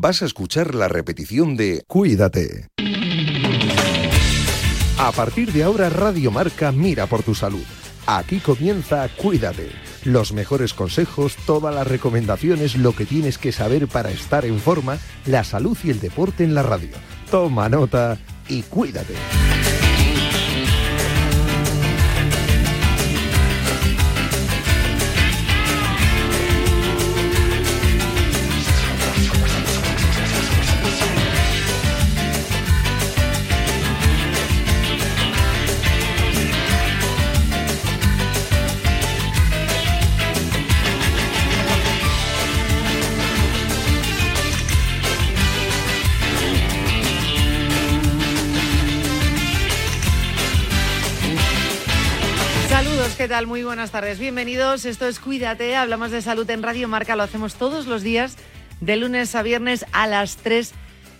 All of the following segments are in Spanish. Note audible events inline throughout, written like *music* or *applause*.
vas a escuchar la repetición de Cuídate. A partir de ahora Radio Marca mira por tu salud. Aquí comienza Cuídate. Los mejores consejos, todas las recomendaciones, lo que tienes que saber para estar en forma, la salud y el deporte en la radio. Toma nota y cuídate. Muy buenas tardes. Bienvenidos. Esto es Cuídate. Hablamos de salud en Radio Marca. Lo hacemos todos los días, de lunes a viernes a las 3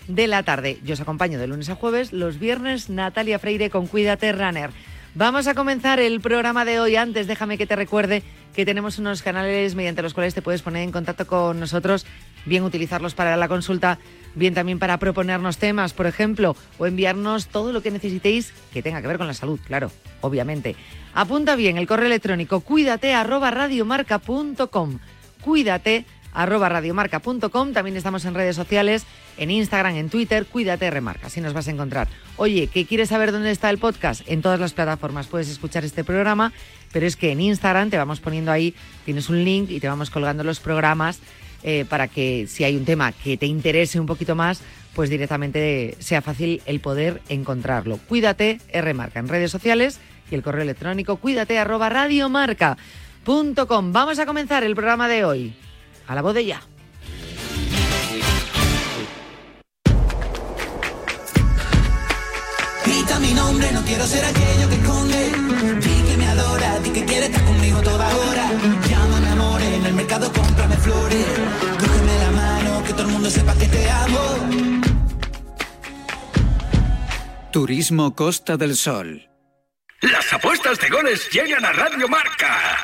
de la tarde. Yo os acompaño de lunes a jueves. Los viernes, Natalia Freire con Cuídate Runner. Vamos a comenzar el programa de hoy. Antes, déjame que te recuerde que tenemos unos canales mediante los cuales te puedes poner en contacto con nosotros, bien utilizarlos para la consulta, bien también para proponernos temas, por ejemplo, o enviarnos todo lo que necesitéis que tenga que ver con la salud, claro, obviamente. Apunta bien el correo electrónico cuídate arroba radiomarca.com. Cuídate arroba radiomarca.com. También estamos en redes sociales, en Instagram, en Twitter, cuídate remarca, así nos vas a encontrar. Oye, ¿qué quieres saber dónde está el podcast? En todas las plataformas puedes escuchar este programa, pero es que en Instagram te vamos poniendo ahí, tienes un link y te vamos colgando los programas eh, para que si hay un tema que te interese un poquito más, pues directamente sea fácil el poder encontrarlo. Cuídate, remarca en redes sociales y el correo electrónico cuídate arroba radiomarca.com. Vamos a comenzar el programa de hoy. A la voz de ya. Mi nombre, no quiero ser aquello que esconde. Di que me adora, di que quiere estar conmigo toda hora. Cómprame flores. Cógeme la mano, que todo el mundo sepa que te amo. Turismo Costa del Sol. Las apuestas de goles llegan a Radio Marca.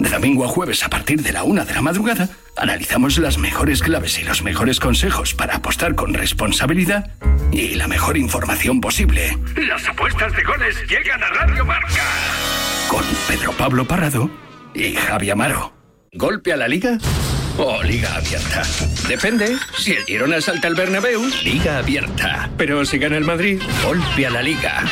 De domingo a jueves a partir de la una de la madrugada, analizamos las mejores claves y los mejores consejos para apostar con responsabilidad y la mejor información posible. Las apuestas de goles llegan a Radio Marca. Con Pedro Pablo Parrado y Javi Amaro. ¿Golpe a la liga? o Liga Abierta. Depende. Si el Girona salta al Bernabéu, Liga Abierta. Pero si gana el Madrid, golpe a la Liga.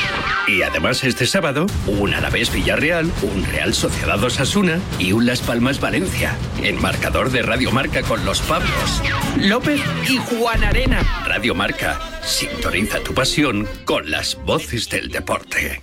Y además este sábado, un Alavés Villarreal, un Real Sociedad Osasuna y un Las Palmas Valencia. En marcador de Radio Marca con los Pablos, López y Juan Arena. Radio Marca. Sintoniza tu pasión con las voces del deporte.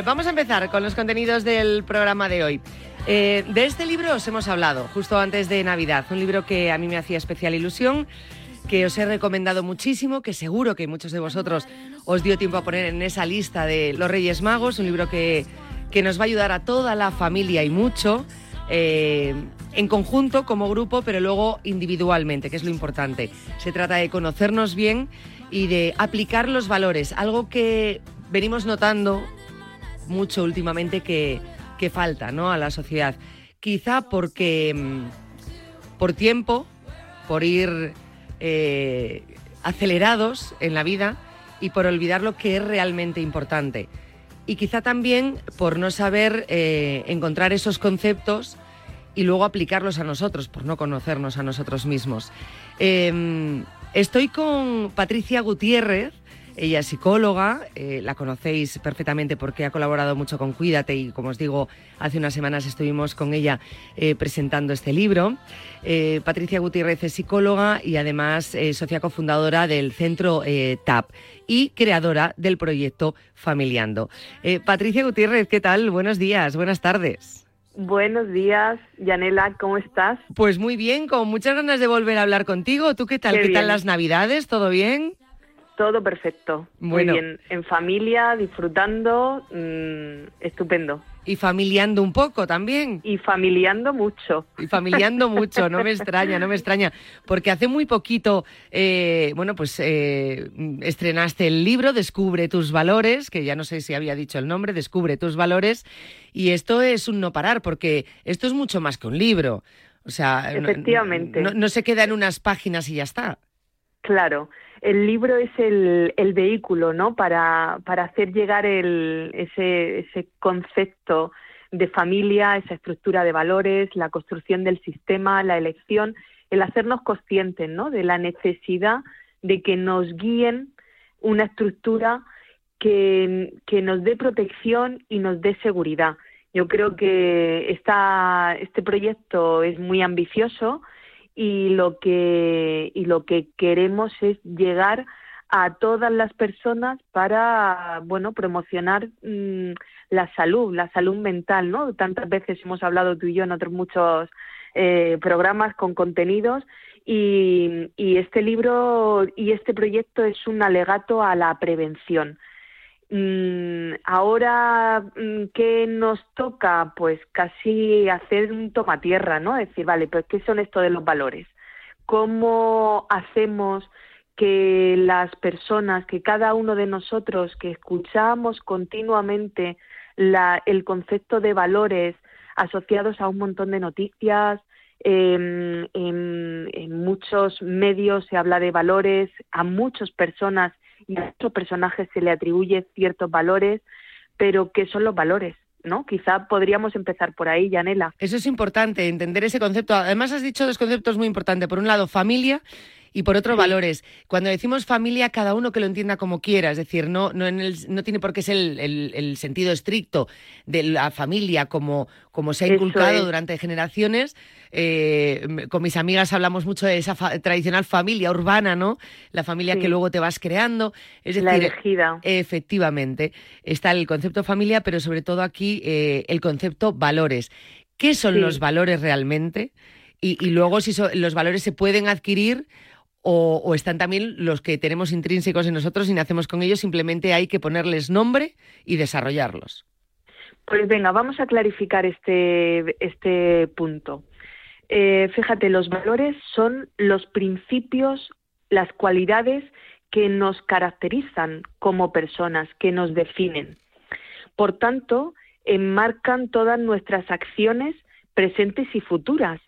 Eh, vamos a empezar con los contenidos del programa de hoy. Eh, de este libro os hemos hablado justo antes de Navidad, un libro que a mí me hacía especial ilusión, que os he recomendado muchísimo, que seguro que muchos de vosotros os dio tiempo a poner en esa lista de Los Reyes Magos, un libro que, que nos va a ayudar a toda la familia y mucho. Eh, en conjunto, como grupo, pero luego individualmente, que es lo importante. Se trata de conocernos bien y de aplicar los valores, algo que venimos notando mucho últimamente que, falta ¿no? a la sociedad. Quizá porque mm, por tiempo, por ir eh, acelerados en la vida y por olvidar lo que es realmente importante. Y quizá también por no saber eh, encontrar esos conceptos y luego aplicarlos a nosotros, por no conocernos a nosotros mismos. Em, estoy con Patricia Gutiérrez, Ella es psicóloga, eh, la conocéis perfectamente porque ha colaborado mucho con Cuídate y como os digo, hace unas semanas estuvimos con ella eh, presentando este libro. Eh, Patricia Gutiérrez es psicóloga y además socia cofundadora del Centro TAP y creadora del proyecto Familiando. Patricia Gutiérrez, ¿qué tal? Buenos días, buenas tardes. Buenos días, Yanela, ¿cómo estás? Pues muy bien, con muchas ganas de volver a hablar contigo. ¿Tú qué tal? ¿Qué, tal las Navidades? ¿Todo bien? Todo perfecto. Muy bien. En familia, disfrutando, mm, estupendo. Y familiando un poco también. Y familiando mucho. Y familiando mucho, no me *laughs* extraña, no me extraña. Porque hace muy poquito, eh, bueno, pues eh, estrenaste el libro Descubre tus valores, que ya no sé si había dicho el nombre, Descubre tus valores. Y esto es un no parar, porque esto es mucho más que un libro. O sea, Efectivamente. no se queda en unas páginas y ya está. Claro el libro es el, el vehículo, ¿no? Para, para hacer llegar el, ese, ese concepto de familia, esa estructura de valores, la construcción del sistema, la elección, el hacernos conscientes, ¿no? De la necesidad de que nos guíen una estructura que, que nos dé protección y nos dé seguridad. Yo creo que esta, este proyecto es muy ambicioso, y lo que y lo que queremos es llegar a todas las personas para bueno promocionar mm, la salud la salud mental no tantas veces hemos hablado tú y yo en otros muchos eh, programas con contenidos y, y este libro y este proyecto es un alegato a la prevención ahora, mm, ¿qué nos toca? Pues casi hacer un tomatierra, ¿no? Decir, vale, pues ¿qué son esto de los valores? ¿Cómo hacemos que las personas, que cada uno de nosotros que escuchamos continuamente la, el concepto de valores asociados a un montón de noticias, en, en, muchos medios se habla de valores, a muchas personas y a estos personajes se le atribuye ciertos valores, pero ¿qué son los valores? ¿no? Quizá podríamos empezar por ahí, Yanela. Eso es importante, entender ese concepto. Además, has dicho dos conceptos muy importantes. Por un lado, familia y por otro, valores. Cuando decimos familia, cada uno que lo entienda como quiera, es decir, no, no, en el, no tiene por qué ser el, sentido estricto de la familia como, como se ha inculcado durante generaciones. Eh, con mis amigas hablamos mucho de esa tradicional familia urbana, ¿no? La familia que luego te vas creando. Es decir, la elegida. Efectivamente, está el concepto familia, pero sobre todo aquí eh, el concepto valores. ¿Qué son los valores realmente? Y, y luego si los valores se pueden adquirir o, están también los que tenemos intrínsecos en nosotros y nacemos con ellos, simplemente hay que ponerles nombre y desarrollarlos. Pues venga, vamos a clarificar este, este punto. Eh, fíjate, los valores son los principios, las cualidades que nos caracterizan como personas, que nos definen. Por tanto, enmarcan todas nuestras acciones presentes y futuras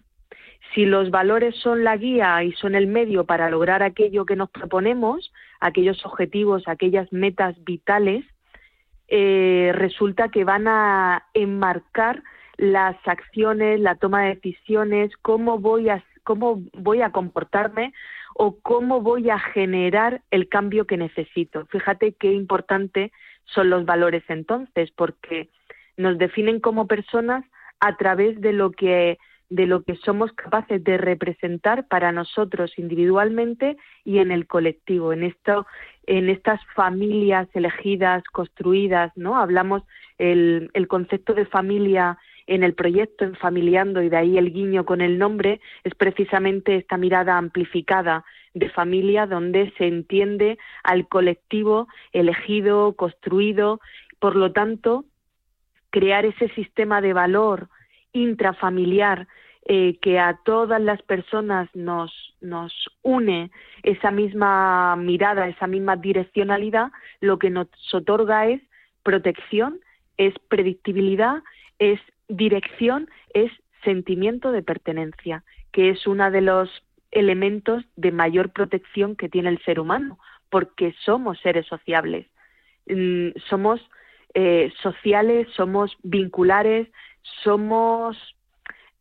si los valores son la guía y son el medio para lograr aquello que nos proponemos, aquellos objetivos, aquellas metas vitales, eh, resulta que van a enmarcar las acciones, la toma de decisiones, cómo voy a cómo voy a comportarme o cómo voy a generar el cambio que necesito. Fíjate qué importante son los valores entonces, porque nos definen como personas a través de lo que de lo que somos capaces de representar para nosotros individualmente y en el colectivo, en esto, en estas familias elegidas, construidas, ¿no? Hablamos el, concepto de familia en el proyecto, en Familiando, y de ahí el guiño con el nombre, es precisamente esta mirada amplificada de familia donde se entiende al colectivo elegido, construido, por lo tanto, crear ese sistema de valor intrafamiliar eh, que a todas las personas nos, nos une esa misma mirada, esa misma direccionalidad, lo que nos otorga es protección, es predictibilidad, es dirección, es sentimiento de pertenencia, que es uno de los elementos de mayor protección que tiene el ser humano, porque somos seres sociables, mm, somos eh, sociales, somos vinculares, somos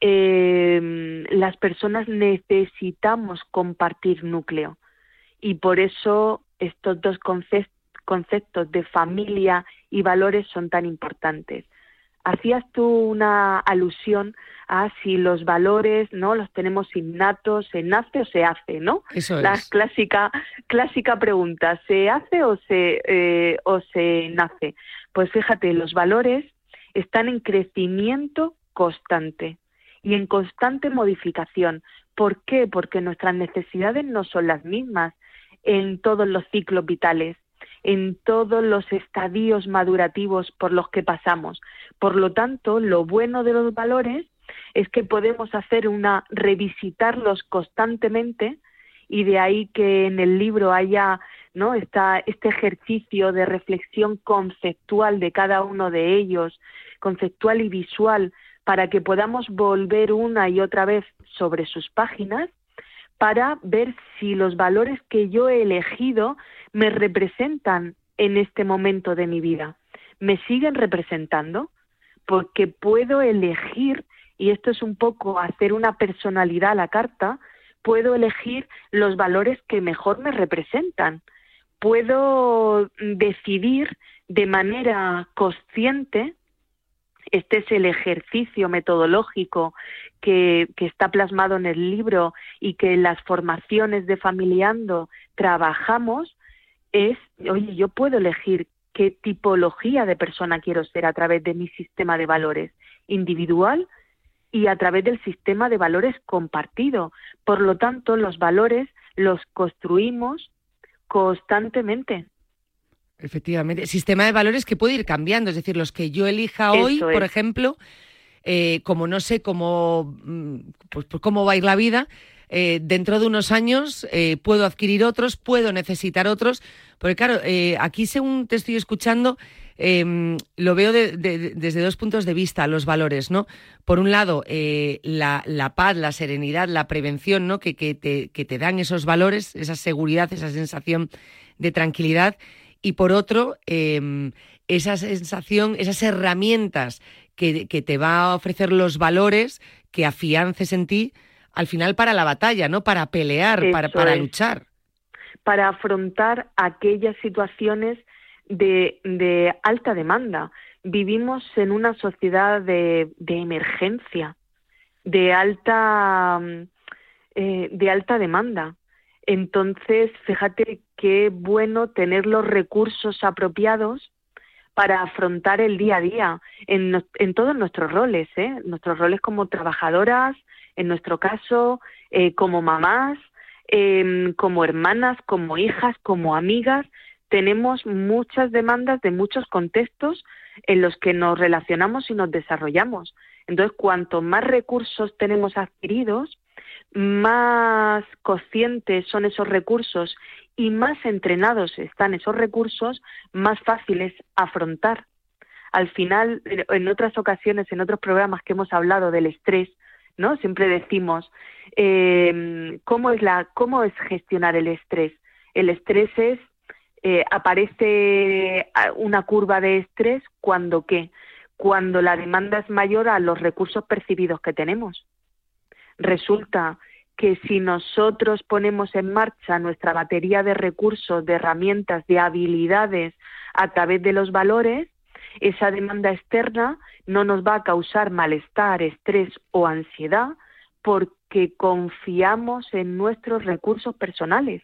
eh, las personas necesitamos compartir núcleo y por eso estos dos conceptos de familia y valores son tan importantes. Hacías tú una alusión a si los valores, ¿no? Los tenemos innatos, se nace o se hace, ¿no? Eso La es. clásica, clásica pregunta, ¿se hace o se, eh, o se nace? Pues fíjate, los valores están en crecimiento constante y en constante modificación. ¿Por qué? Porque nuestras necesidades no son las mismas en todos los ciclos vitales en todos los estadios madurativos por los que pasamos. Por lo tanto, lo bueno de los valores es que podemos hacer una revisitarlos constantemente y de ahí que en el libro haya no está este ejercicio de reflexión conceptual de cada uno de ellos, conceptual y visual, para que podamos volver una y otra vez sobre sus páginas para ver si los valores que yo he elegido me representan en este momento de mi vida. ¿Me siguen representando? Porque puedo elegir, y esto es un poco hacer una personalidad a la carta, puedo elegir los valores que mejor me representan. Puedo decidir de manera consciente este es el ejercicio metodológico que, que, está plasmado en el libro y que en las formaciones de familiando trabajamos, es, oye, yo puedo elegir qué tipología de persona quiero ser a través de mi sistema de valores individual y a través del sistema de valores compartido. Por lo tanto, los valores los construimos constantemente. Efectivamente, sistema de valores que puede ir cambiando, es decir, los que yo elija hoy, Eso por es. ejemplo, eh, como no sé cómo, mm, pues, pues cómo va a ir la vida, eh, dentro de unos años eh, puedo adquirir otros, puedo necesitar otros, porque claro, aquí según te estoy escuchando, eh, lo veo de- de- desde dos puntos de vista, los valores, ¿no? Por un lado, eh, la, la paz, la serenidad, la prevención, ¿no? Que, que te, que te dan esos valores, esa seguridad, esa sensación de tranquilidad. Y por otro, eh, esa sensación, esas herramientas que, que te va a ofrecer los valores que afiances en ti al final para la batalla, ¿no? Para pelear, para, Eso para es. luchar. para afrontar aquellas situaciones de, de alta demanda. Vivimos en una sociedad de, de emergencia, de alta, mm, eh, de alta demanda. Entonces, fíjate qué bueno tener los recursos apropiados para afrontar el día a día en, todos nuestros roles, ¿eh? nuestros roles como trabajadoras, en nuestro caso, eh, como mamás, em, como hermanas, como hijas, como amigas, tenemos muchas demandas de muchos contextos en los que nos relacionamos y nos desarrollamos. Entonces, cuanto más recursos tenemos adquiridos, más conscientes son esos recursos y más entrenados están esos recursos, más fáciles afrontar. Al final, en otras ocasiones, en otros programas que hemos hablado del estrés, ¿no? Siempre decimos eh, cómo es cómo es gestionar el estrés. El estrés es eh, aparece una curva de estrés cuando qué, cuando la demanda es mayor a los recursos percibidos que tenemos. Resulta que si nosotros ponemos en marcha nuestra batería de recursos, de herramientas, de habilidades a través de los valores, esa demanda externa no nos va a causar malestar, estrés o ansiedad porque confiamos en nuestros recursos personales.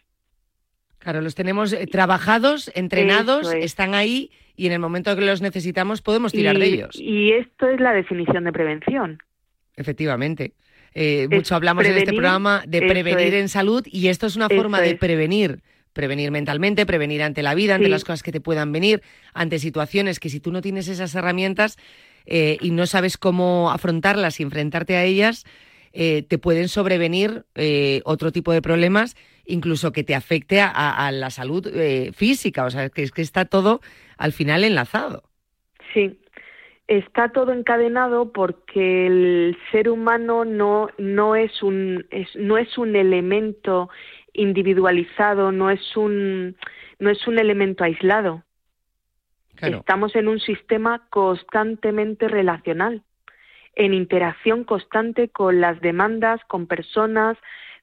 Claro, los tenemos eh, trabajados, entrenados, es. están ahí y en el momento que los necesitamos podemos tirar y, de ellos. y esto es la definición de prevención. Efectivamente. Eh, mucho hablamos en este programa de prevenir es. en salud y esto es una forma de prevenir. Prevenir mentalmente, prevenir ante la vida, ante las cosas que te puedan venir, ante situaciones que si tú no tienes esas herramientas eh, y no sabes cómo afrontarlas y enfrentarte a ellas, eh, te pueden sobrevenir eh, otro tipo de problemas, incluso que te afecte a, a la salud eh, física. O sea, que es que está todo al final enlazado. Sí, está todo encadenado porque el ser humano no, no, es, un, es, no es un elemento individualizado, no es un, no es un elemento aislado. Claro. Estamos en un sistema constantemente relacional, en interacción constante con las demandas, con personas,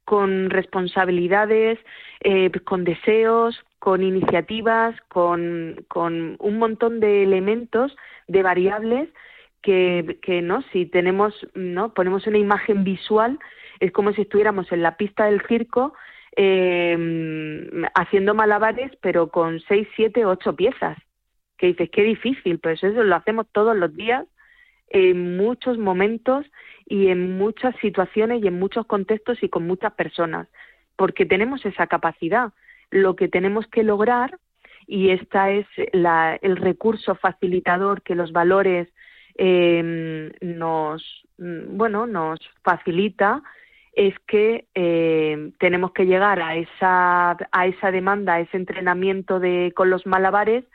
con responsabilidades, eh, con deseos, con iniciativas, con, con, un montón de elementos, de variables que, que, no, si tenemos, no, ponemos una imagen visual, es como si estuviéramos en la pista del circo eh, haciendo malabares, pero con seis, siete, ocho piezas. Que dices, qué difícil, pues eso lo hacemos todos los días, en muchos momentos y en muchas situaciones y en muchos contextos y con muchas personas, porque tenemos esa capacidad. Lo que tenemos que lograr, y esta es la, el recurso facilitador que los valores eh, nos, bueno, nos facilita, es que eh, tenemos que llegar a esa, a esa demanda, a ese entrenamiento de, con los malabares,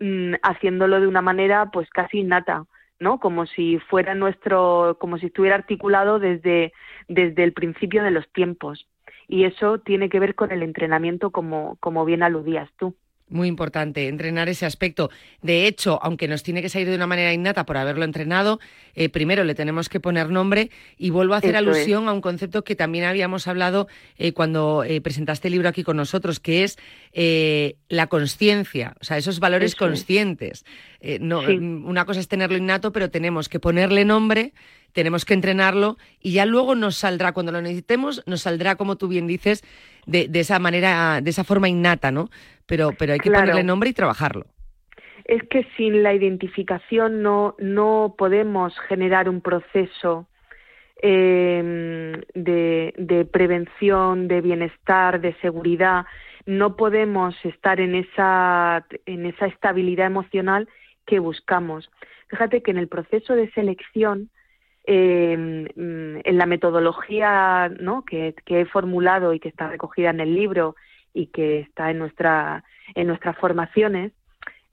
mm, haciéndolo de una manera pues casi innata, ¿no? Como si fuera nuestro, como si estuviera articulado desde, desde el principio de los tiempos. Y eso tiene que ver con el entrenamiento como, como bien aludías tú. Muy importante, entrenar ese aspecto. De hecho, aunque nos tiene que salir de una manera innata por haberlo entrenado, eh, primero le tenemos que poner nombre y vuelvo a hacer alusión a un concepto que también habíamos hablado eh, cuando eh, presentaste el libro aquí con nosotros, que es la conciencia, o sea, esos valores conscientes. No, Una cosa es tenerlo innato, pero tenemos que ponerle nombre tenemos que entrenarlo y ya luego nos saldrá, cuando lo necesitemos, nos saldrá, como tú bien dices, de, esa manera, de esa forma innata, ¿no? Pero, pero hay que ponerle nombre y trabajarlo. Es que sin la identificación no, no podemos generar un proceso em, de, de prevención, de bienestar, de seguridad. No podemos estar en esa, en esa estabilidad emocional que buscamos. Fíjate que en el proceso de selección Em, en la metodología que, he formulado y que está recogida en el libro y que está en, nuestra, en nuestras formaciones,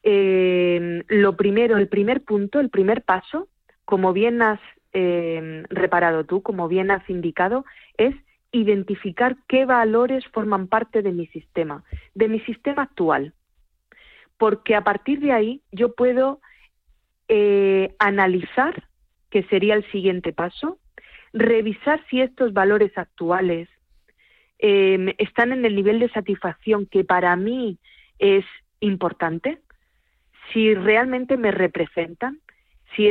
em, lo primero, el primer punto, el primer paso, como bien has em, reparado tú, como bien has indicado, es identificar qué valores forman parte de mi sistema, de mi sistema actual. Porque a partir de ahí yo puedo eh, analizar que sería el siguiente paso, revisar si estos valores actuales em, están en el nivel de satisfacción que para mí es importante, si realmente me representan, si,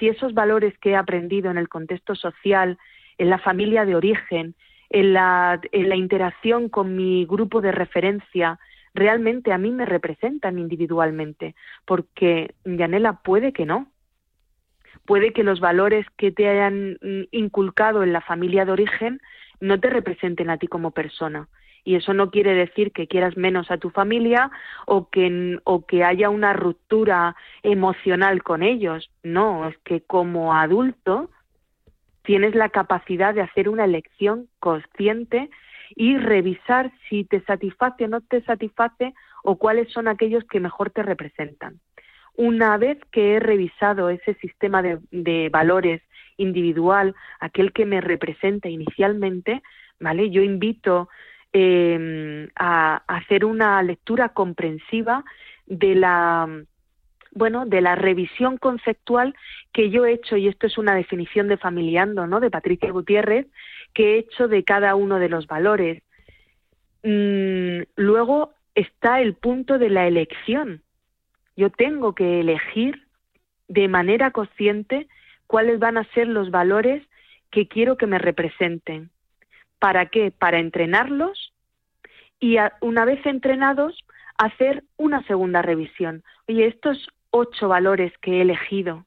esos valores que he aprendido en el contexto social, en la familia de origen, en la interacción con mi grupo de referencia, realmente a mí me representan individualmente, porque Yanela puede que no, puede que los valores que te hayan mm, inculcado en la familia de origen no te representen a ti como persona. Y eso no quiere decir que quieras menos a tu familia o que, o que haya una ruptura emocional con ellos. No, es que como adulto tienes la capacidad de hacer una elección consciente y revisar si te satisface o no te satisface o cuáles son aquellos que mejor te representan. Una vez que he revisado ese sistema de, valores individual, aquel que me representa inicialmente, ¿vale? Yo invito em, a, hacer una lectura comprensiva de la bueno, de la revisión conceptual que yo he hecho, y esto es una definición de Familiando, ¿no? De Patricia Gutiérrez, que he hecho de cada uno de los valores. Mm, luego está el punto de la elección, yo tengo que elegir de manera consciente cuáles van a ser los valores que quiero que me representen. ¿Para qué? Para entrenarlos y una vez entrenados hacer una segunda revisión. Oye, estos ocho valores que he elegido,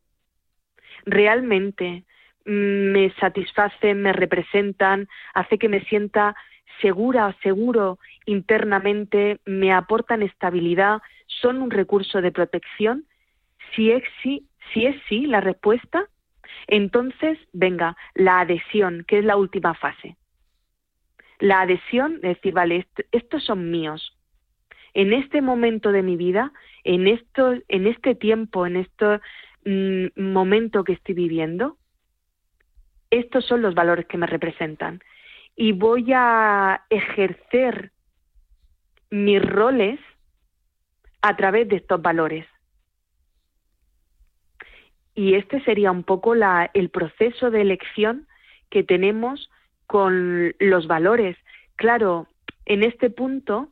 ¿realmente me satisfacen, me representan, hace que me sienta segura seguro internamente, me aportan estabilidad, son un recurso de protección? Si es sí, si es sí la respuesta, entonces venga la adhesión, que es la última fase. La adhesión, es decir, vale, estos son míos. En este momento de mi vida, en esto, en este tiempo, en este mm, momento que estoy viviendo, estos son los valores que me representan. Y voy a ejercer mis roles a través de estos valores. Y este sería un poco el proceso de elección que tenemos con los valores. Claro, en este punto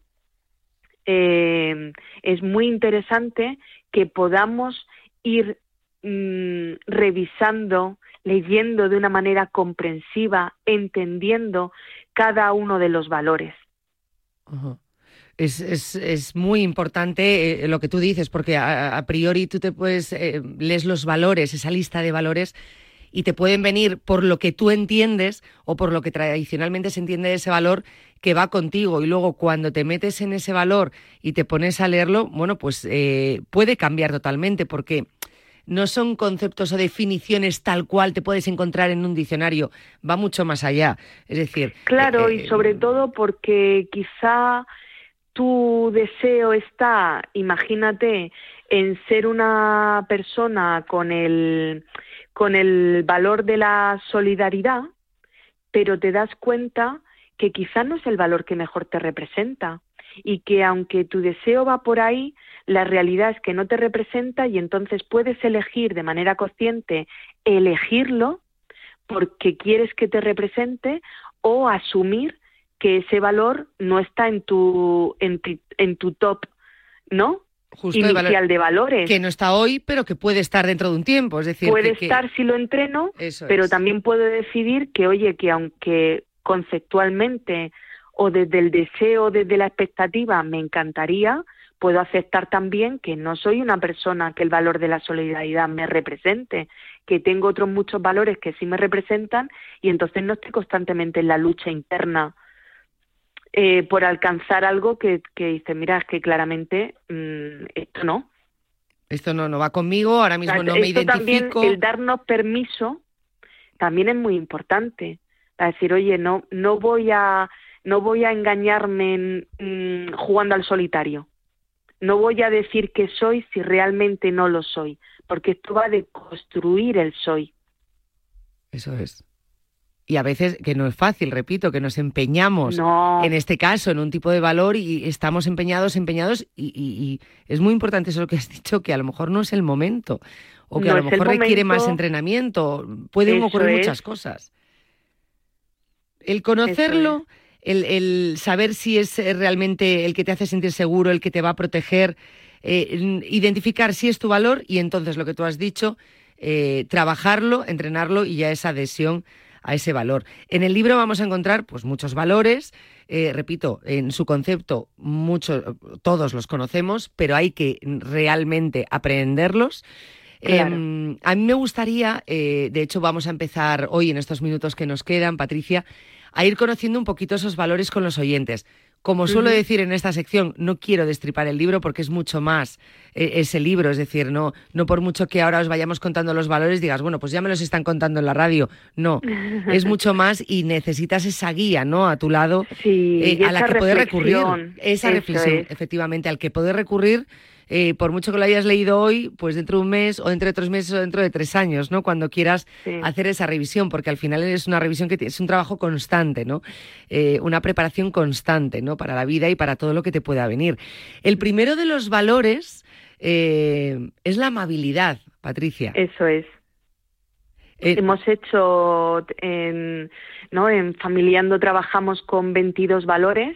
eh, es muy interesante que podamos ir mm, revisando, leyendo de una manera comprensiva, entendiendo cada uno de los valores. Es, es, es, muy importante eh, lo que tú dices, porque a, priori tú te puedes, eh, lees los valores, esa lista de valores, y te pueden venir por lo que tú entiendes o por lo que tradicionalmente se entiende de ese valor que va contigo. Y luego cuando te metes en ese valor y te pones a leerlo, bueno, pues eh, puede cambiar totalmente, porque no son conceptos o definiciones tal cual te puedes encontrar en un diccionario, va mucho más allá. Es decir. Claro, y sobre todo porque quizá tu deseo está, imagínate, en ser una persona con el, con el valor de la solidaridad, pero te das cuenta que quizá no es el valor que mejor te representa y que aunque tu deseo va por ahí, la realidad es que no te representa y entonces puedes elegir de manera consciente elegirlo porque quieres que te represente o asumir que ese valor no está en tu, en, tu top, ¿no? Justo inicial de, valores. Que no está hoy, pero que puede estar dentro de un tiempo. Es decir, puede estar si lo entreno, pero también puedo decidir que, oye, que aunque conceptualmente o desde el deseo, desde la expectativa, me encantaría, puedo aceptar también que no soy una persona que el valor de la solidaridad me represente, que tengo otros muchos valores que sí me representan y entonces no estoy constantemente en la lucha interna eh, por alcanzar algo que, que dice, mira, es que claramente mm, esto no. Esto no, no va conmigo, ahora mismo no me identifico. También, el darnos permiso también es muy importante. Para decir, oye, no, no voy a, no voy a engañarme mm, jugando al solitario. No voy a decir que soy si realmente no lo soy, porque esto va de construir el soy. Eso es y a veces que no es fácil, repito, que nos empeñamos en este caso en un tipo de valor y estamos empeñados, empeñados y, es muy importante eso que has dicho, que a lo mejor no es el momento o que a lo mejor requiere más entrenamiento, pueden ocurrir muchas cosas. El conocerlo, el, saber si es eh, realmente el que te hace sentir seguro, el que te va a proteger, eh, identificar si es tu valor y entonces lo que tú has dicho, eh, trabajarlo, entrenarlo y ya esa adhesión a ese valor. En el libro vamos a encontrar pues muchos valores, eh, repito, en su concepto muchos, todos los conocemos, pero hay que realmente aprenderlos. Em, a mí me gustaría, eh, de hecho vamos a empezar hoy en estos minutos que nos quedan, Patricia, a ir conociendo un poquito esos valores con los oyentes. Como suelo decir en esta sección, no quiero destripar el libro porque es mucho más eh, ese libro, es decir, no, no por mucho que ahora os vayamos contando los valores digas, bueno, pues ya me los están contando en la radio. No, *laughs* es mucho más y necesitas esa guía, ¿no? A tu lado, eh, a la que poder recurrir. Esa reflexión, efectivamente, al que poder recurrir eh, por mucho que lo hayas leído hoy, pues dentro de un mes o dentro de tres meses o dentro de tres años, ¿no? Cuando quieras hacer esa revisión, porque al final es una revisión que es un trabajo constante, ¿no? Eh, una preparación constante, ¿no? Para la vida y para todo lo que te pueda venir. El primero de los valores eh, es la amabilidad, Patricia. Eso es. Hemos hecho, en, ¿no? En Familiando trabajamos con 22 valores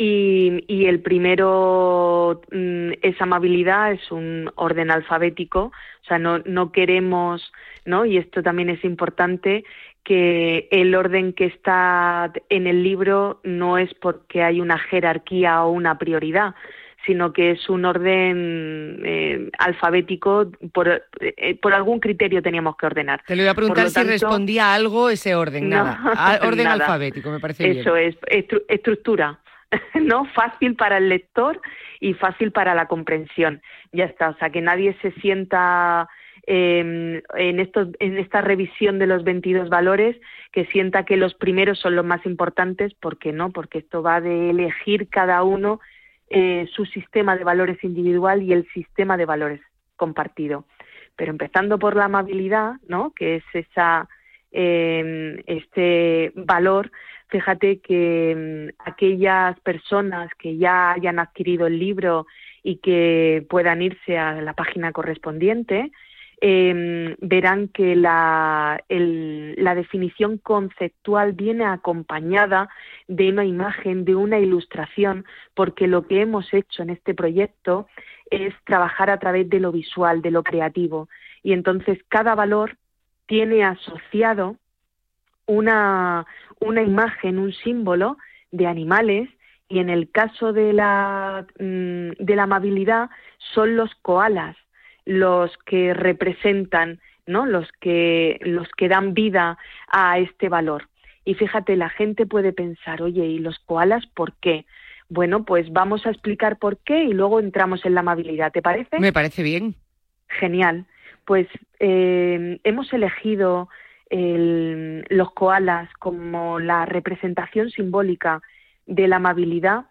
y, el primero mm, es amabilidad, es un orden alfabético, o sea, no, no queremos, ¿no? Y esto también es importante, que el orden que está en el libro no es porque hay una jerarquía o una prioridad, sino que es un orden eh, alfabético, por, eh, por algún criterio teníamos que ordenar. Te lo iba a preguntar si respondía a algo ese orden, nada. *laughs* Ah, orden alfabético, me parece Eso es, estructura. *laughs* ¿no? Fácil para el lector y fácil para la comprensión. Ya está, o sea, que nadie se sienta em, en, esto, en esta revisión de los 22 valores, que sienta que los primeros son los más importantes, porque no, porque esto va de elegir cada uno eh, su sistema de valores individual y el sistema de valores compartido. Pero empezando por la amabilidad, ¿no? que es esa, em, este valor Fíjate que mm, aquellas personas que ya hayan adquirido el libro y que puedan irse a la página correspondiente, em, verán que la, la definición conceptual viene acompañada de una imagen, de una ilustración, porque lo que hemos hecho en este proyecto es trabajar a través de lo visual, de lo creativo. Y entonces cada valor tiene asociado una, una imagen, un símbolo de animales y en el caso de la, mm, de la amabilidad son los koalas los que representan, ¿no? Los que, los que dan vida a este valor. Y fíjate, la gente puede pensar, oye, ¿y los koalas por qué? Bueno, pues vamos a explicar por qué y luego entramos en la amabilidad, ¿te parece? Me parece bien. Genial. Pues eh, hemos elegido los koalas como la representación simbólica de la amabilidad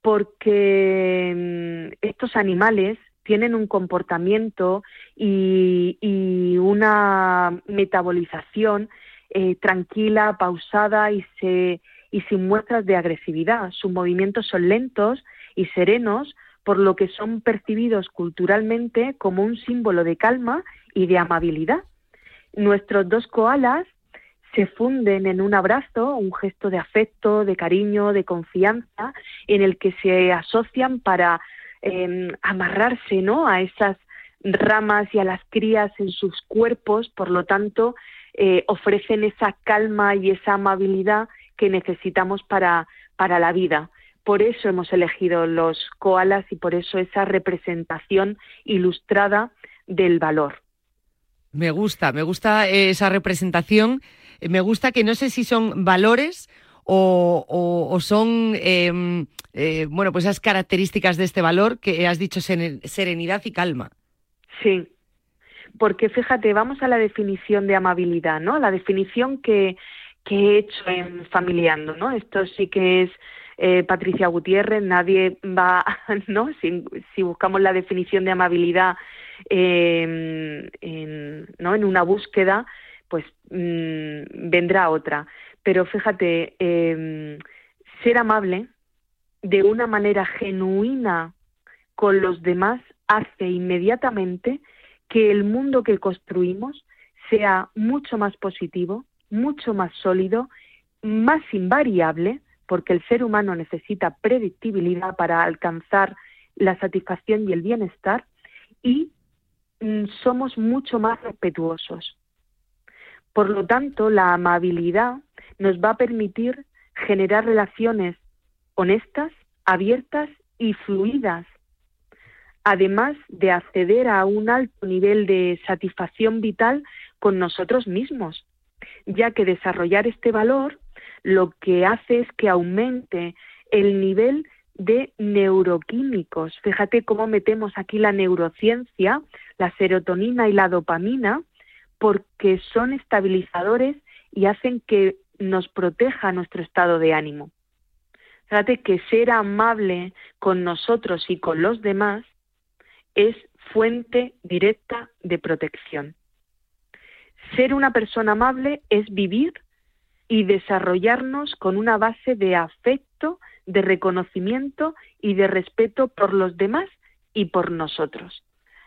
porque mm, estos animales tienen un comportamiento y, una metabolización eh, tranquila, pausada y, se, y sin muestras de agresividad. Sus movimientos son lentos y serenos, por lo que son percibidos culturalmente como un símbolo de calma y de amabilidad. Nuestros dos koalas se funden en un abrazo, un gesto de afecto, de cariño, de confianza, en el que se asocian para em, amarrarse ¿no? a esas ramas y a las crías en sus cuerpos, por lo tanto, eh, ofrecen esa calma y esa amabilidad que necesitamos para, para la vida. Por eso hemos elegido los koalas y por eso esa representación ilustrada del valor. Me gusta, me gusta esa representación eh, me gusta que no sé si son valores o, son, em, eh, bueno, pues esas características de este valor que has dicho, serenidad y calma. Sí, porque fíjate, vamos a la definición de amabilidad, ¿no? La definición que, que he hecho en Familiando, ¿no? Esto sí que es eh, Patricia Gutiérrez, nadie va, *laughs* ¿no? Si, buscamos la definición de amabilidad em, en, ¿no? en una búsqueda, pues mm, vendrá otra. Pero fíjate, em, ser amable de una manera genuina con los demás hace inmediatamente que el mundo que construimos sea mucho más positivo, mucho más sólido, más invariable, porque el ser humano necesita predictibilidad para alcanzar la satisfacción y el bienestar, y mm, somos mucho más respetuosos. Por lo tanto, la amabilidad nos va a permitir generar relaciones honestas, abiertas y fluidas, además de acceder a un alto nivel de satisfacción vital con nosotros mismos, ya que desarrollar este valor lo que hace es que aumente el nivel de neuroquímicos. Fíjate cómo metemos aquí la neurociencia, la serotonina y la dopamina, porque son estabilizadores y hacen que nos proteja nuestro estado de ánimo. Fíjate que ser amable con nosotros y con los demás es fuente directa de protección. Ser una persona amable es vivir y desarrollarnos con una base de afecto, de reconocimiento y de respeto por los demás y por nosotros.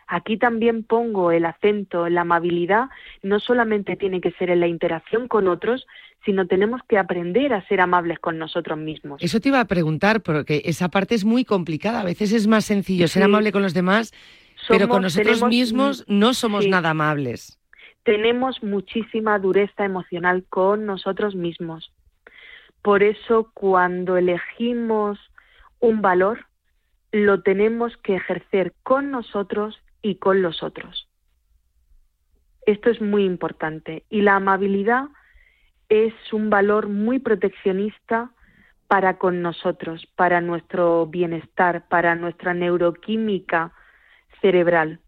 Aquí también pongo el acento en la amabilidad, no solamente tiene que ser en la interacción con otros, sino tenemos que aprender a ser amables con nosotros mismos. Eso te iba a preguntar, porque esa parte es muy complicada. A veces es más sencillo ser amable con los demás, pero con nosotros mismos no somos nada amables. Tenemos muchísima dureza emocional con nosotros mismos. Por eso cuando elegimos un valor, lo tenemos que ejercer con nosotros y con los otros. Esto es muy importante y la amabilidad es un valor muy proteccionista para con nosotros, para nuestro bienestar, para nuestra neuroquímica cerebral.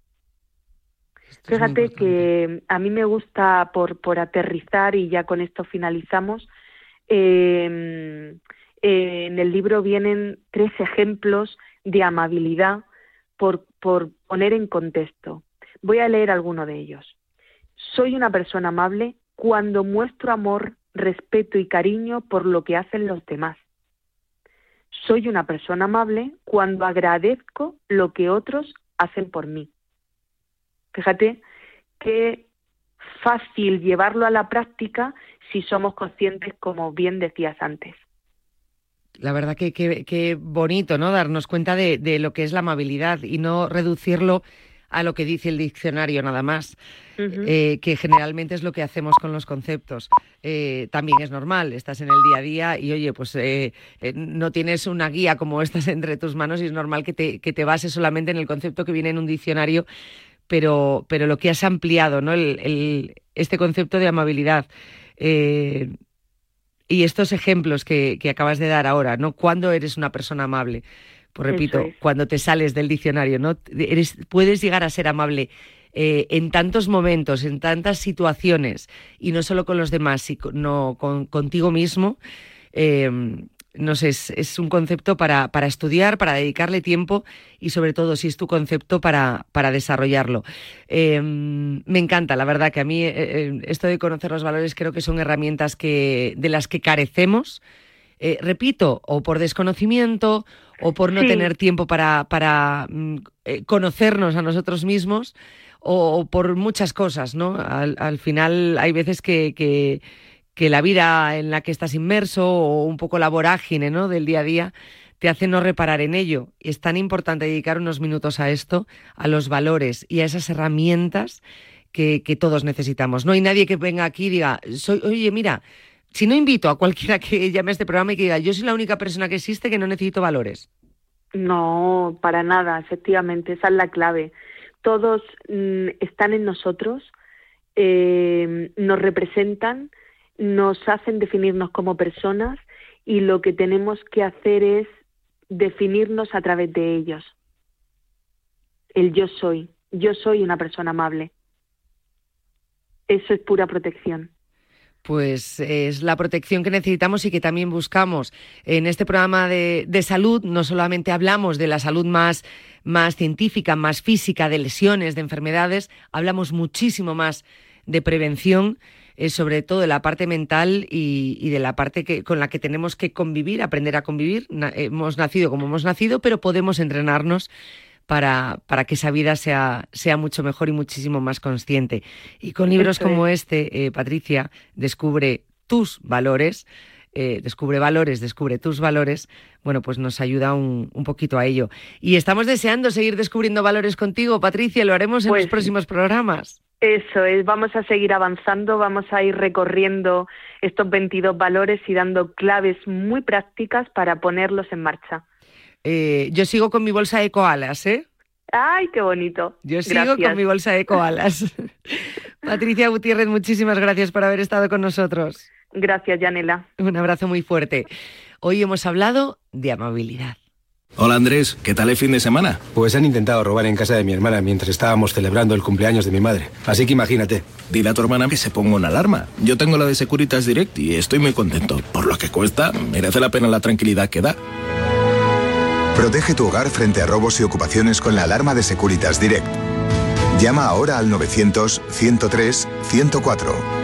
Fíjate que a mí me gusta, por, por aterrizar, y ya con esto finalizamos, em, en el libro vienen tres ejemplos de amabilidad por, por poner en contexto. Voy a leer alguno de ellos. Soy una persona amable cuando muestro amor, respeto y cariño por lo que hacen los demás. Soy una persona amable cuando agradezco lo que otros hacen por mí. Fíjate que fácil llevarlo a la práctica si somos conscientes, como bien decías antes. La verdad que qué bonito, ¿no? Darnos cuenta de, de, lo que es la amabilidad y no reducirlo a lo que dice el diccionario nada más, eh, que generalmente es lo que hacemos con los conceptos. Eh, también es normal, estás en el día a día y oye, pues eh, no tienes una guía como estas *laughs* entre tus manos y es normal que te, que te bases solamente en el concepto que viene en un diccionario, pero, pero lo que has ampliado, ¿no? El, este concepto de amabilidad. y estos ejemplos que, que acabas de dar ahora, ¿no? ¿Cuándo eres una persona amable? Pues repito, cuando te sales del diccionario, ¿no? Eres, puedes llegar a ser amable eh, en tantos momentos, en tantas situaciones, y no solo con los demás, sino con, contigo mismo. Em, no sé, es, un concepto para, para, estudiar, para dedicarle tiempo y sobre todo si es tu concepto para, para desarrollarlo. Em, me encanta, la verdad que a mí eh, eh, esto de conocer los valores creo que son herramientas que, de las que carecemos eh, repito, o por desconocimiento o por no tener tiempo para, para mm, conocernos a nosotros mismos o, por muchas cosas, ¿no? Al, final hay veces que, que, que, la vida en la que estás inmerso o un poco la vorágine ¿no? del día a día te hace no reparar en ello. Es tan importante dedicar unos minutos a esto, a los valores y a esas herramientas que, que todos necesitamos. No hay nadie que venga aquí y diga, soy, oye, mira, si no invito a cualquiera que llame a este programa y que diga, yo soy la única persona que existe que no necesito valores. No, para nada, efectivamente, esa es la clave. Todos mm, están en nosotros, eh, nos representan, nos hacen definirnos como personas y lo que tenemos que hacer es definirnos a través de ellos. El yo soy, yo soy una persona amable. Eso es pura protección pues es la protección que necesitamos y que también buscamos. En este programa de, salud no solamente hablamos de la salud más, más científica, más física, de lesiones, de enfermedades, hablamos muchísimo más de prevención, eh, sobre todo de la parte mental y, de la parte que, con la que tenemos que convivir, aprender a convivir. hemos nacido como hemos nacido, pero podemos entrenarnos para, para que esa vida sea, sea mucho mejor y muchísimo más consciente. Y con libros como este, eh, Patricia, descubre tus valores. Eh, descubre valores, descubre tus valores, bueno, pues nos ayuda un, un, poquito a ello. Y estamos deseando seguir descubriendo valores contigo, Patricia, lo haremos en los pues próximos programas. Eso es, vamos a seguir avanzando, vamos a ir recorriendo estos 22 valores y dando claves muy prácticas para ponerlos en marcha. Eh, yo sigo con mi bolsa de koalas, ¿eh? Ay, qué bonito. Yo sigo con mi bolsa de koalas. *laughs* Patricia Gutiérrez, muchísimas gracias por haber estado con nosotros. Gracias, Yanela. Un abrazo muy fuerte. Hoy hemos hablado de amabilidad. Hola Andrés, ¿qué tal el fin de semana? Pues han intentado robar en casa de mi hermana mientras estábamos celebrando el cumpleaños de mi madre. Así que imagínate. Dile a tu hermana que se ponga una alarma. Yo tengo la de Securitas Direct y estoy muy contento. Por lo que cuesta, merece la pena la tranquilidad que da. Protege tu hogar frente a robos y ocupaciones con la alarma de Securitas Direct. Llama ahora al 900-103-104.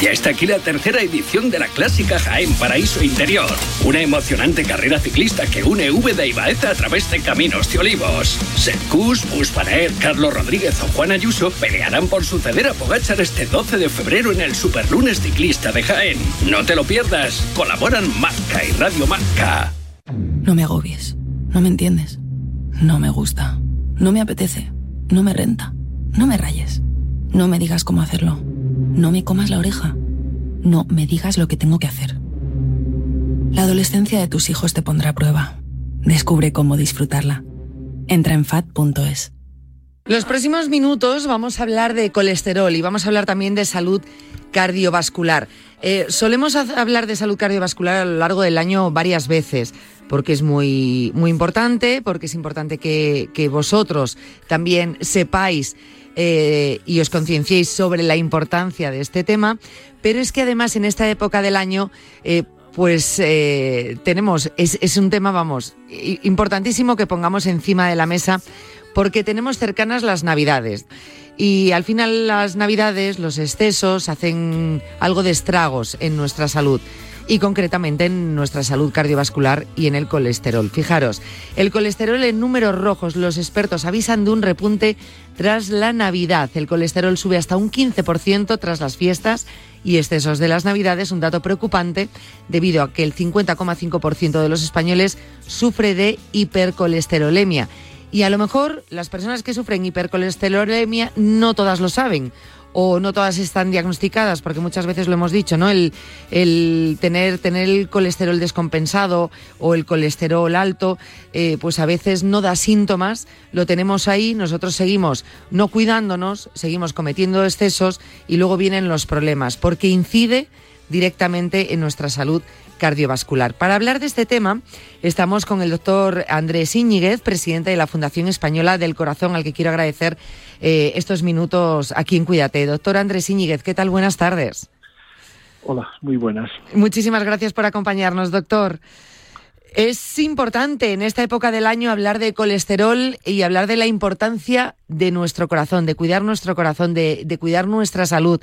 Ya está aquí la tercera edición de la clásica Jaén Paraíso Interior. Una emocionante carrera ciclista que une Úbeda y Baeza a través de caminos de olivos. Sercus, Buspaner, Carlos Rodríguez o Juan Ayuso pelearán por suceder a Pogachar este 12 de febrero en el Superlunes Ciclista de Jaén. No te lo pierdas. Colaboran Marca y Radio Marca. No me agobies. No me entiendes. No me gusta. No me apetece. No me renta. No me rayes. No me digas cómo hacerlo. No me comas la oreja. No me digas lo que tengo que hacer. La adolescencia de tus hijos te pondrá a prueba. Descubre cómo disfrutarla. Entra en fat.es. Los próximos minutos vamos a hablar de colesterol y vamos a hablar también de salud cardiovascular. Eh, solemos hablar de salud cardiovascular a lo largo del año varias veces porque es muy, muy importante, porque es importante que, que vosotros también sepáis eh, y os concienciéis sobre la importancia de este tema, pero es que además en esta época del año, eh, pues eh, tenemos, es, es un tema, vamos, importantísimo que pongamos encima de la mesa porque tenemos cercanas las Navidades. Y al final las Navidades, los excesos, hacen algo de estragos en nuestra salud. y concretamente en nuestra salud cardiovascular y en el colesterol. Fijaros, el colesterol en números rojos, los expertos avisan de un repunte tras la Navidad. El colesterol sube hasta un 15% tras las fiestas y excesos de las Navidades, un dato preocupante debido a que el 50,5% de los españoles sufre de hipercolesterolemia. Y a lo mejor las personas que sufren hipercolesterolemia no todas lo saben o no todas están diagnosticadas, porque muchas veces lo hemos dicho, ¿no? El, tener, tener el colesterol descompensado o el colesterol alto, eh, pues a veces no da síntomas, lo tenemos ahí, nosotros seguimos no cuidándonos, seguimos cometiendo excesos y luego vienen los problemas, porque incide directamente en nuestra salud cardiovascular. Para hablar de este tema, estamos con el doctor Andrés Íñiguez, presidente de la Fundación Española del Corazón, al que quiero agradecer eh, estos minutos aquí en Cuídate. Doctor Andrés Íñiguez, ¿qué tal? Buenas tardes. Hola, muy buenas. Muchísimas gracias por acompañarnos, doctor. Es importante en esta época del año hablar de colesterol y hablar de la importancia de nuestro corazón, de cuidar nuestro corazón, de, de cuidar nuestra salud,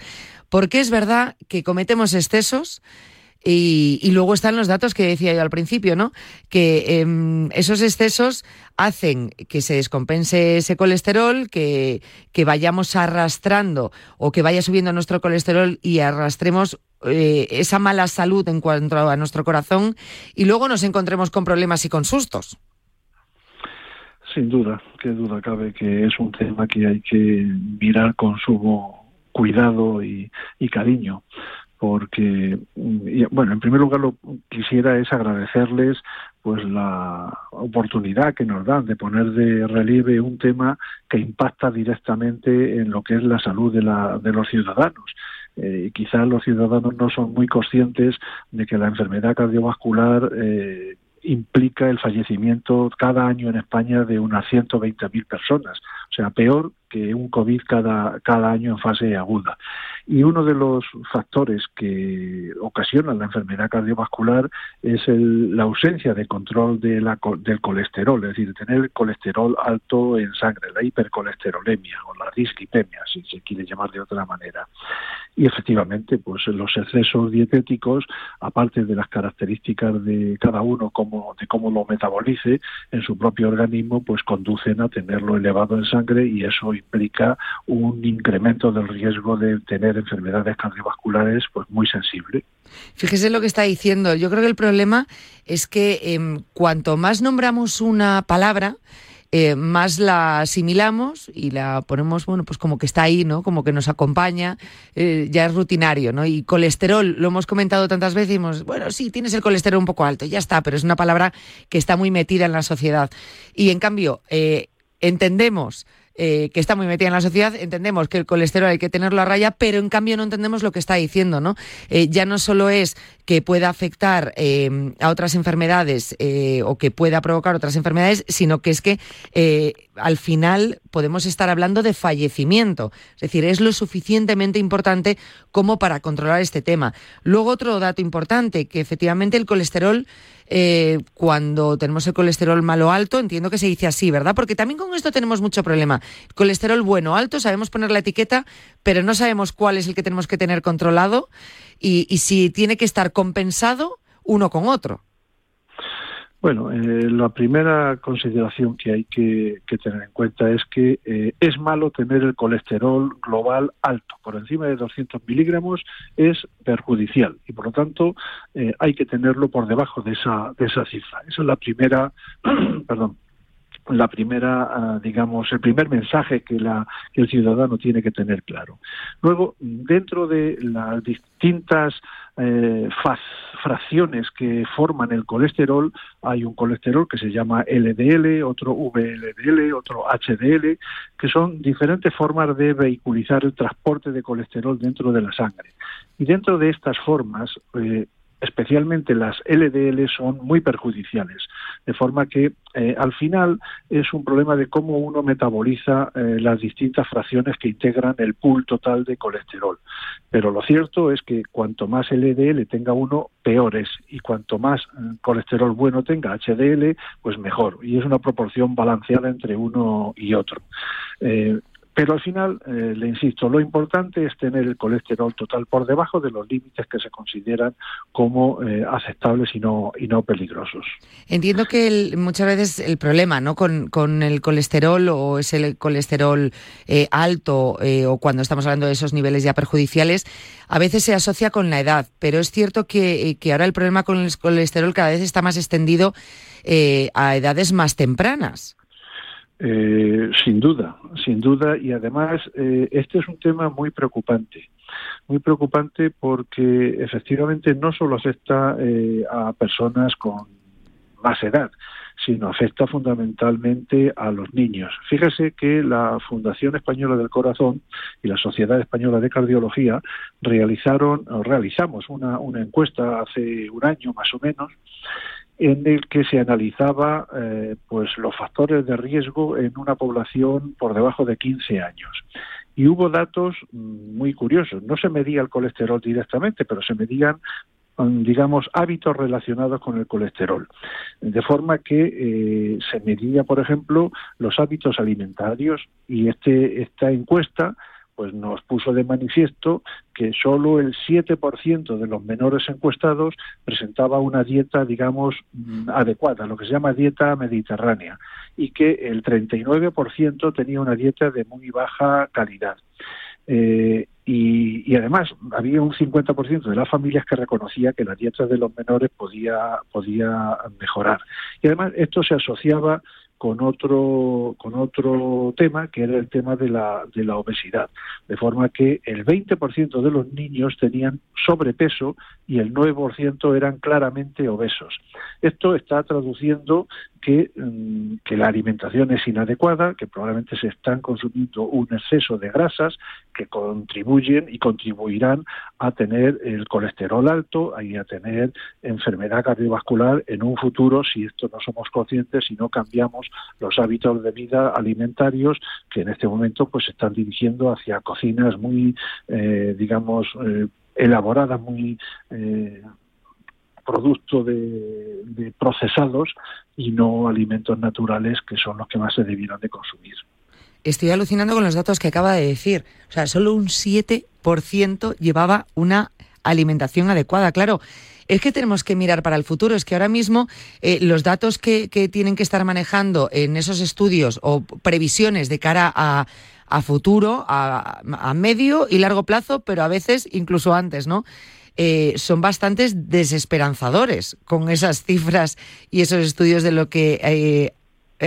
porque es verdad que cometemos excesos y, luego están los datos que decía yo al principio, ¿no? Que em, esos excesos hacen que se descompense ese colesterol, que, que, vayamos arrastrando o que vaya subiendo nuestro colesterol y arrastremos eh, esa mala salud en cuanto a nuestro corazón y luego nos encontremos con problemas y con sustos. Sin duda, qué duda cabe que es un tema que hay que mirar con sumo cuidado y cariño porque, mm, bueno, en primer lugar lo quisiera es agradecerles pues la oportunidad que nos dan de poner de relieve un tema que impacta directamente en lo que es la salud de, la, de los ciudadanos. Eh, quizás los ciudadanos no son muy conscientes de que la enfermedad cardiovascular eh, implica el fallecimiento cada año en España de unas 120.000 personas, o sea, peor que un COVID cada, cada año en fase aguda. Y uno de los factores que ocasionan la enfermedad cardiovascular es la ausencia de control de la, del colesterol, es decir, tener el colesterol alto en sangre, la hipercolesterolemia o la dislipemia, si se quiere llamar de otra manera. Y efectivamente, pues los excesos dietéticos, aparte de las características de cada uno, como, de cómo lo metabolice en su propio organismo, pues conducen a tenerlo elevado en sangre y eso implica un incremento del riesgo de tener enfermedades cardiovasculares pues muy sensible. Fíjese lo que está diciendo. Yo creo que el problema es que em, cuanto más nombramos una palabra, eh, más la asimilamos y la ponemos, bueno, pues como que está ahí, ¿no? Como que nos acompaña, eh, ya es rutinario, ¿no? Y colesterol, lo hemos comentado tantas veces, decimos, bueno, sí, tienes el colesterol un poco alto, ya está, pero es una palabra que está muy metida en la sociedad. Y en cambio, eh, entendemos eh, que está muy metida en la sociedad, entendemos que el colesterol hay que tenerlo a raya, pero en cambio no entendemos lo que está diciendo, ¿no? Eh, ya no solo es que pueda afectar eh, a otras enfermedades o que pueda provocar otras enfermedades, sino que es que al final podemos estar hablando de fallecimiento. Es decir, es lo suficientemente importante como para controlar este tema. Luego otro dato importante, que efectivamente el colesterol eh, cuando tenemos el colesterol malo alto, entiendo que se dice así, ¿verdad? Porque también con esto tenemos mucho problema. Colesterol bueno alto, sabemos poner la etiqueta, pero no sabemos cuál es el que tenemos que tener controlado y si tiene que estar compensado uno con otro. Bueno, eh, la primera consideración que hay que, tener en cuenta es que eh, es malo tener el colesterol global alto, por encima de 200 miligramos es perjudicial y por lo tanto eh, hay que tenerlo por debajo de esa, de esa cifra. Esa es la primera, *clears throat* perdón, la primera, ah, digamos, el primer mensaje que, la, que el ciudadano tiene que tener claro. Luego, dentro de las distintas eh, fracciones que forman el colesterol, hay un colesterol que se llama LDL, otro VLDL, otro HDL, que son diferentes formas de vehiculizar el transporte de colesterol dentro de la sangre. Y dentro de estas formas, eh, especialmente las LDL son muy perjudiciales, de forma que eh, al final es un problema de cómo uno metaboliza eh, las distintas fracciones que integran el pool total de colesterol. Pero lo cierto es que cuanto más LDL tenga uno, peor es, y cuanto más eh, colesterol bueno tenga HDL, pues mejor, y es una proporción balanceada entre uno y otro pero al final, eh, le insisto, lo importante es tener el colesterol total por debajo de los límites que se consideran como eh, aceptables y no, y no peligrosos. Entiendo que muchas veces el problema ¿no? con, con el colesterol o es el colesterol eh, alto o cuando estamos hablando de esos niveles ya perjudiciales, a veces se asocia con la edad, pero es cierto que, que ahora el problema con el colesterol cada vez está más extendido a edades más tempranas. Eh, sin duda, sin duda, y además eh, este es un tema muy preocupante, muy preocupante porque efectivamente no solo afecta eh, a personas con más edad, sino afecta fundamentalmente a los niños. Fíjese que la Fundación Española del Corazón y la Sociedad Española de Cardiología realizaron, o realizamos una, una encuesta hace un año más o menos, en el que se analizaba eh, pues los factores de riesgo en una población por debajo de 15 años. Y hubo datos mm, muy curiosos. No se medía el colesterol directamente, pero se medían mm, digamos, hábitos relacionados con el colesterol. De forma que eh, se medía, por ejemplo, los hábitos alimentarios y este, esta encuesta pues nos puso de manifiesto que solo el 7% de los menores encuestados presentaba una dieta, digamos, mm, adecuada, lo que se llama dieta mediterránea, y que el 39% tenía una dieta de muy baja calidad. Eh, y, además había un 50% de las familias que reconocía que la dieta de los menores podía, podía mejorar. Y además esto se asociaba con otro con otro tema que era el tema de la de la obesidad. De forma que el 20% de los niños tenían sobrepeso y el 9% eran claramente obesos. Esto está traduciendo que, mm, que la alimentación es inadecuada que probablemente se están consumiendo un exceso de grasas que contribuyen y contribuirán a tener el colesterol alto y a tener enfermedad cardiovascular en un futuro si esto no somos conscientes y no cambiamos los hábitos de vida alimentarios que en este momento pues se están dirigiendo hacia cocinas muy, eh, digamos, eh, elaboradas, muy eh, producto de, de, procesados y no alimentos naturales que son los que más se debieran de consumir. Estoy alucinando con los datos que acaba de decir. O sea, solo un 7% llevaba una alimentación adecuada. Claro, es que tenemos que mirar para el futuro. Es que ahora mismo eh, los datos que, tienen que estar manejando en esos estudios o previsiones de cara a, futuro, a, medio y largo plazo, pero a veces incluso antes, ¿no? Eh, son bastante desesperanzadores con esas cifras y esos estudios de lo que eh,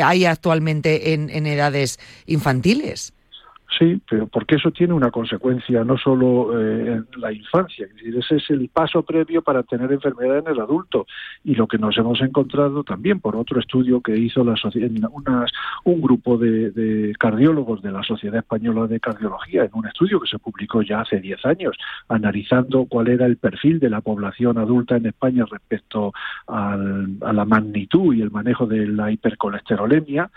hay actualmente en edades infantiles. Sí, pero porque eso tiene una consecuencia no solo eh, en la infancia, es decir, ese es el paso previo para tener enfermedad en el adulto. Y lo que nos hemos encontrado también por otro estudio que hizo la unas, un grupo de, cardiólogos de la Sociedad Española de Cardiología en un estudio que se publicó ya hace 10 años analizando cuál era el perfil de la población adulta en España respecto a la magnitud y el manejo de la hipercolesterolemia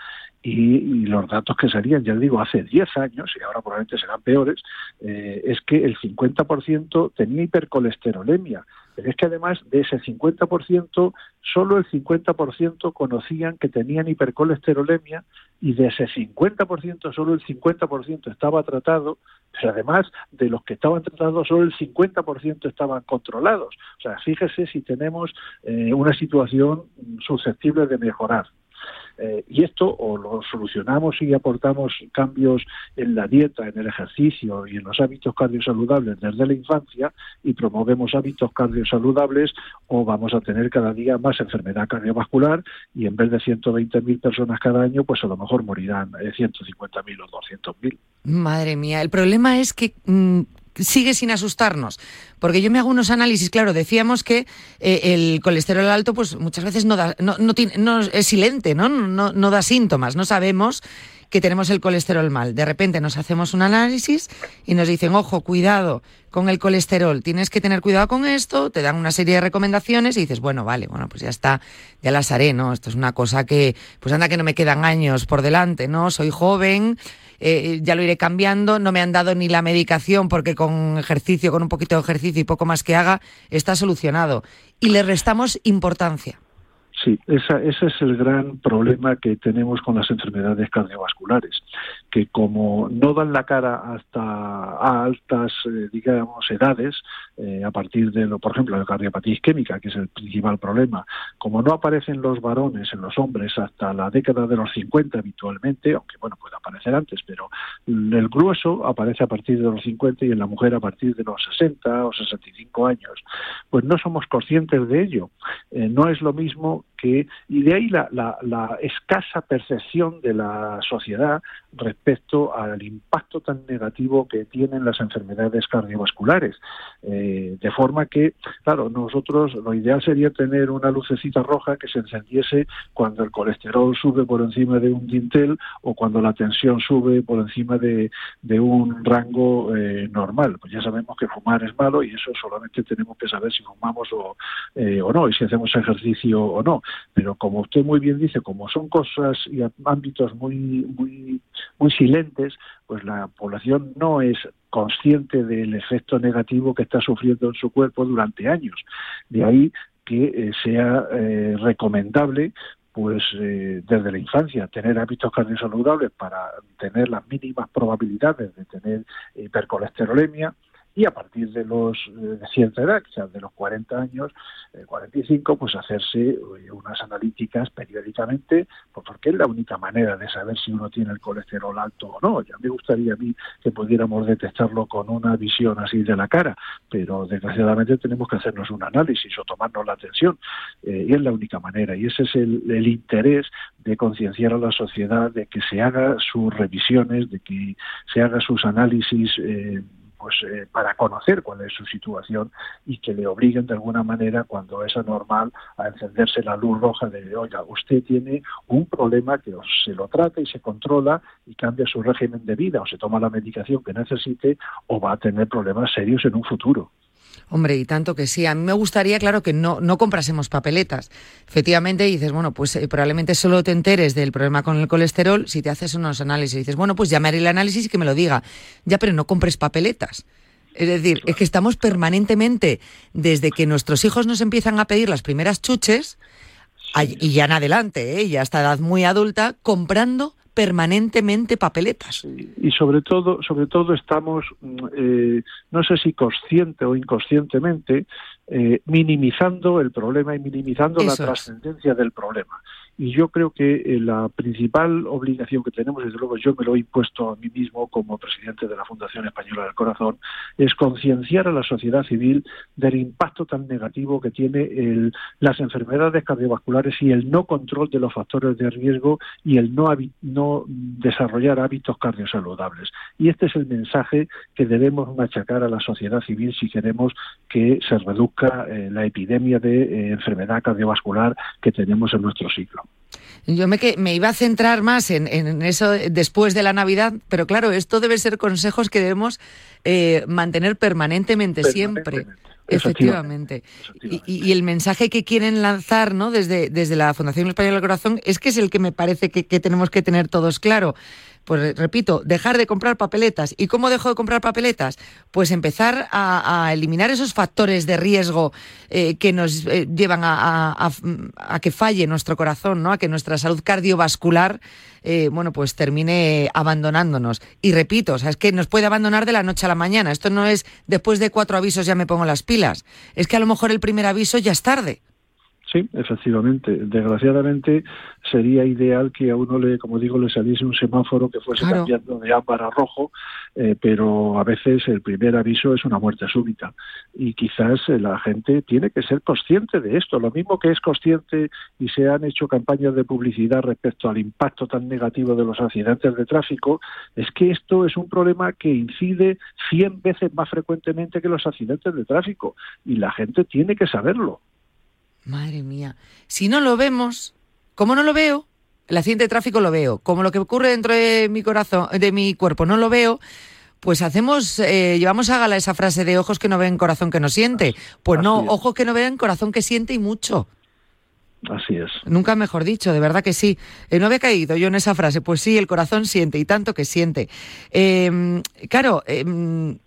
y, los datos que salían, ya digo, hace 10 años, y ahora probablemente serán peores, eh, es que el 50% tenía hipercolesterolemia. Pero es que además de ese 50%, solo el 50% conocían que tenían hipercolesterolemia y de ese 50% solo el 50% estaba tratado, pero además de los que estaban tratados solo el 50% estaban controlados. O sea, fíjese si tenemos eh, una situación susceptible de mejorar. Eh, y esto o lo solucionamos y aportamos cambios en la dieta, en el ejercicio y en los hábitos cardiosaludables desde la infancia y promovemos hábitos cardiosaludables o vamos a tener cada día más enfermedad cardiovascular y en vez de 120.000 personas cada año, pues a lo mejor morirán 150.000 eh, o 200.000. Madre mía, el problema es que mm, sigue sin asustarnos. Porque yo me hago unos análisis, claro, decíamos que eh, el colesterol alto, pues muchas veces no, da, no, no, tiene, no es silente, ¿no? ¿no? No da síntomas, no sabemos que tenemos el colesterol mal. De repente nos hacemos un análisis y nos dicen, ojo, cuidado con el colesterol, tienes que tener cuidado con esto, te dan una serie de recomendaciones y dices, bueno, vale, bueno, pues ya está, ya las haré, ¿no? Esto es una cosa que, pues anda que no me quedan años por delante, ¿no? Soy joven, eh, ya lo iré cambiando, no me han dado ni la medicación porque con ejercicio, con un poquito de ejercicio y poco más que haga, está solucionado. Y le restamos importancia. Sí, esa, ese es el gran problema que tenemos con las enfermedades cardiovasculares, que como no dan la cara hasta a altas, eh, digamos, edades, eh, a partir de, lo, por ejemplo, la cardiopatía isquémica, que es el principal problema, como no aparecen los varones en los hombres hasta la década de los 50 habitualmente, aunque bueno, puede aparecer antes, pero el grueso aparece a partir de los 50 y en la mujer a partir de los 60 o 65 años, pues no somos conscientes de ello. Eh, no es lo mismo que, y de ahí la, la, escasa percepción de la sociedad respecto al impacto tan negativo que tienen las enfermedades cardiovasculares. Eh, de forma que, claro, nosotros lo ideal sería tener una lucecita roja que se encendiese cuando el colesterol sube por encima de un dintel o cuando la tensión sube por encima de, de un rango eh, normal. Pues ya sabemos que fumar es malo y eso solamente tenemos que saber si fumamos o, eh, o no y si hacemos ejercicio o no. Pero como usted muy bien dice, como son cosas y ámbitos muy, muy, muy silentes, pues la población no es consciente del efecto negativo que está sufriendo en su cuerpo durante años. De ahí que eh, sea eh, recomendable pues eh, desde la infancia tener hábitos cardiosaludables para tener las mínimas probabilidades de tener hipercolesterolemia y a partir de los eh, de cierta edad, quizás de los 40 años, 45, eh, pues hacerse eh, unas analíticas periódicamente, pues porque es la única manera de saber si uno tiene el colesterol alto o no. Ya me gustaría a mí que pudiéramos detectarlo con una visión así de la cara, pero desgraciadamente tenemos que hacernos un análisis o tomarnos la atención, y es la única manera. Y ese es el, el interés de concienciar a la sociedad de que se haga sus revisiones, de que se haga sus análisis. Eh, pues eh, para conocer cuál es su situación y que le obliguen de alguna manera cuando es anormal a encenderse la luz roja de oiga usted tiene un problema que se lo trata y se controla y cambia su régimen de vida o se toma la medicación que necesite o va a tener problemas serios en un futuro. Hombre, y tanto que sí. A mí me gustaría, claro, que no, no comprásemos papeletas. Efectivamente, dices, bueno, pues eh, probablemente solo te enteres del problema con el colesterol si te haces unos análisis. Dices, bueno, pues llamaré el análisis y que me lo diga. Ya, pero no compres papeletas. Es decir, es que estamos permanentemente, desde que nuestros hijos nos empiezan a pedir las primeras chuches, y ya en adelante, ¿eh? ya hasta edad muy adulta, comprando permanentemente papeletas. Y sobre todo, sobre todo estamos, mm, eh, no sé si consciente o inconscientemente, eh, minimizando el problema y minimizando la trascendencia del problema. Y yo creo que eh, la principal obligación que tenemos, desde luego yo me lo he impuesto a mí mismo como presidente de la Fundación Española del Corazón, es concienciar a la sociedad civil del impacto tan negativo que tiene las enfermedades cardiovasculares y el no control de los factores de riesgo y el no, desarrollar hábitos cardiosaludables. Y este es el mensaje que debemos machacar a la sociedad civil si queremos que se reduzca eh, la epidemia de eh, enfermedad cardiovascular que tenemos en nuestro siglo. Yo me, que, me iba a centrar más en, eso después de la Navidad, pero claro, esto debe ser consejos que debemos eh, mantener permanentemente, siempre. Efectivamente. Y, el mensaje que quieren lanzar ¿no? desde, desde la Fundación Española del Corazón es que es el que me parece que, que tenemos que tener todos claro pues repito, dejar de comprar papeletas. ¿Y cómo dejo de comprar papeletas? Pues empezar a, eliminar esos factores de riesgo eh, que nos eh, llevan a, que falle nuestro corazón, ¿no? A que nuestra salud cardiovascular, eh, bueno, pues termine abandonándonos. Y repito, o sea, es que nos puede abandonar de la noche a la mañana. Esto no es después de cuatro avisos ya me pongo las pilas. Es que a lo mejor el primer aviso ya es tarde. Sí, efectivamente. Desgraciadamente sería ideal que a uno le, como digo, le saliese un semáforo que fuese cambiando de ámbar a rojo, eh, pero a veces el primer aviso es una muerte súbita y quizás eh, la gente tiene que ser consciente de esto. Lo mismo que es consciente y se han hecho campañas de publicidad respecto al impacto tan negativo de los accidentes de tráfico, es que esto es un problema que incide 100 veces más frecuentemente que los accidentes de tráfico y la gente tiene que saberlo. Madre mía. Si no lo vemos, ¿cómo no lo veo? El accidente de tráfico lo veo. Como lo que ocurre dentro de mi corazón, de mi cuerpo, no lo veo. Pues hacemos, eh, llevamos a gala esa frase de ojos que no ven, corazón que no siente. Pues no, ojos que no ven, corazón que siente y mucho. Así es. Nunca mejor dicho, de verdad que sí. Eh, no había caído yo en esa frase. Pues sí, el corazón siente y tanto que siente. Em, claro, em,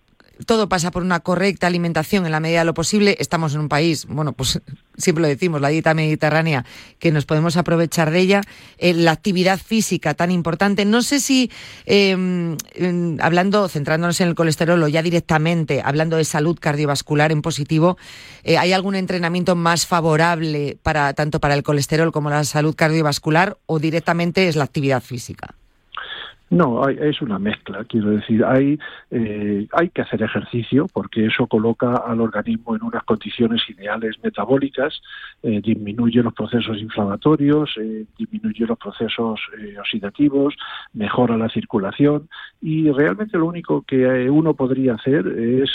todo pasa por una correcta alimentación en la medida de lo posible. Estamos en un país, bueno, pues *laughs* siempre lo decimos, la dieta mediterránea, que nos podemos aprovechar de ella. Eh, la actividad física tan importante. No sé si, em, hablando, centrándonos en el colesterol o ya directamente, hablando de salud cardiovascular en positivo, eh, ¿hay algún entrenamiento más favorable para tanto para el colesterol como la salud cardiovascular o directamente es la actividad física? No, es una mezcla, quiero decir, hay, eh, hay que hacer ejercicio porque eso coloca al organismo en unas condiciones ideales metabólicas, eh, disminuye los procesos inflamatorios, eh, disminuye los procesos oxidativos, mejora la circulación y realmente lo único que uno podría hacer es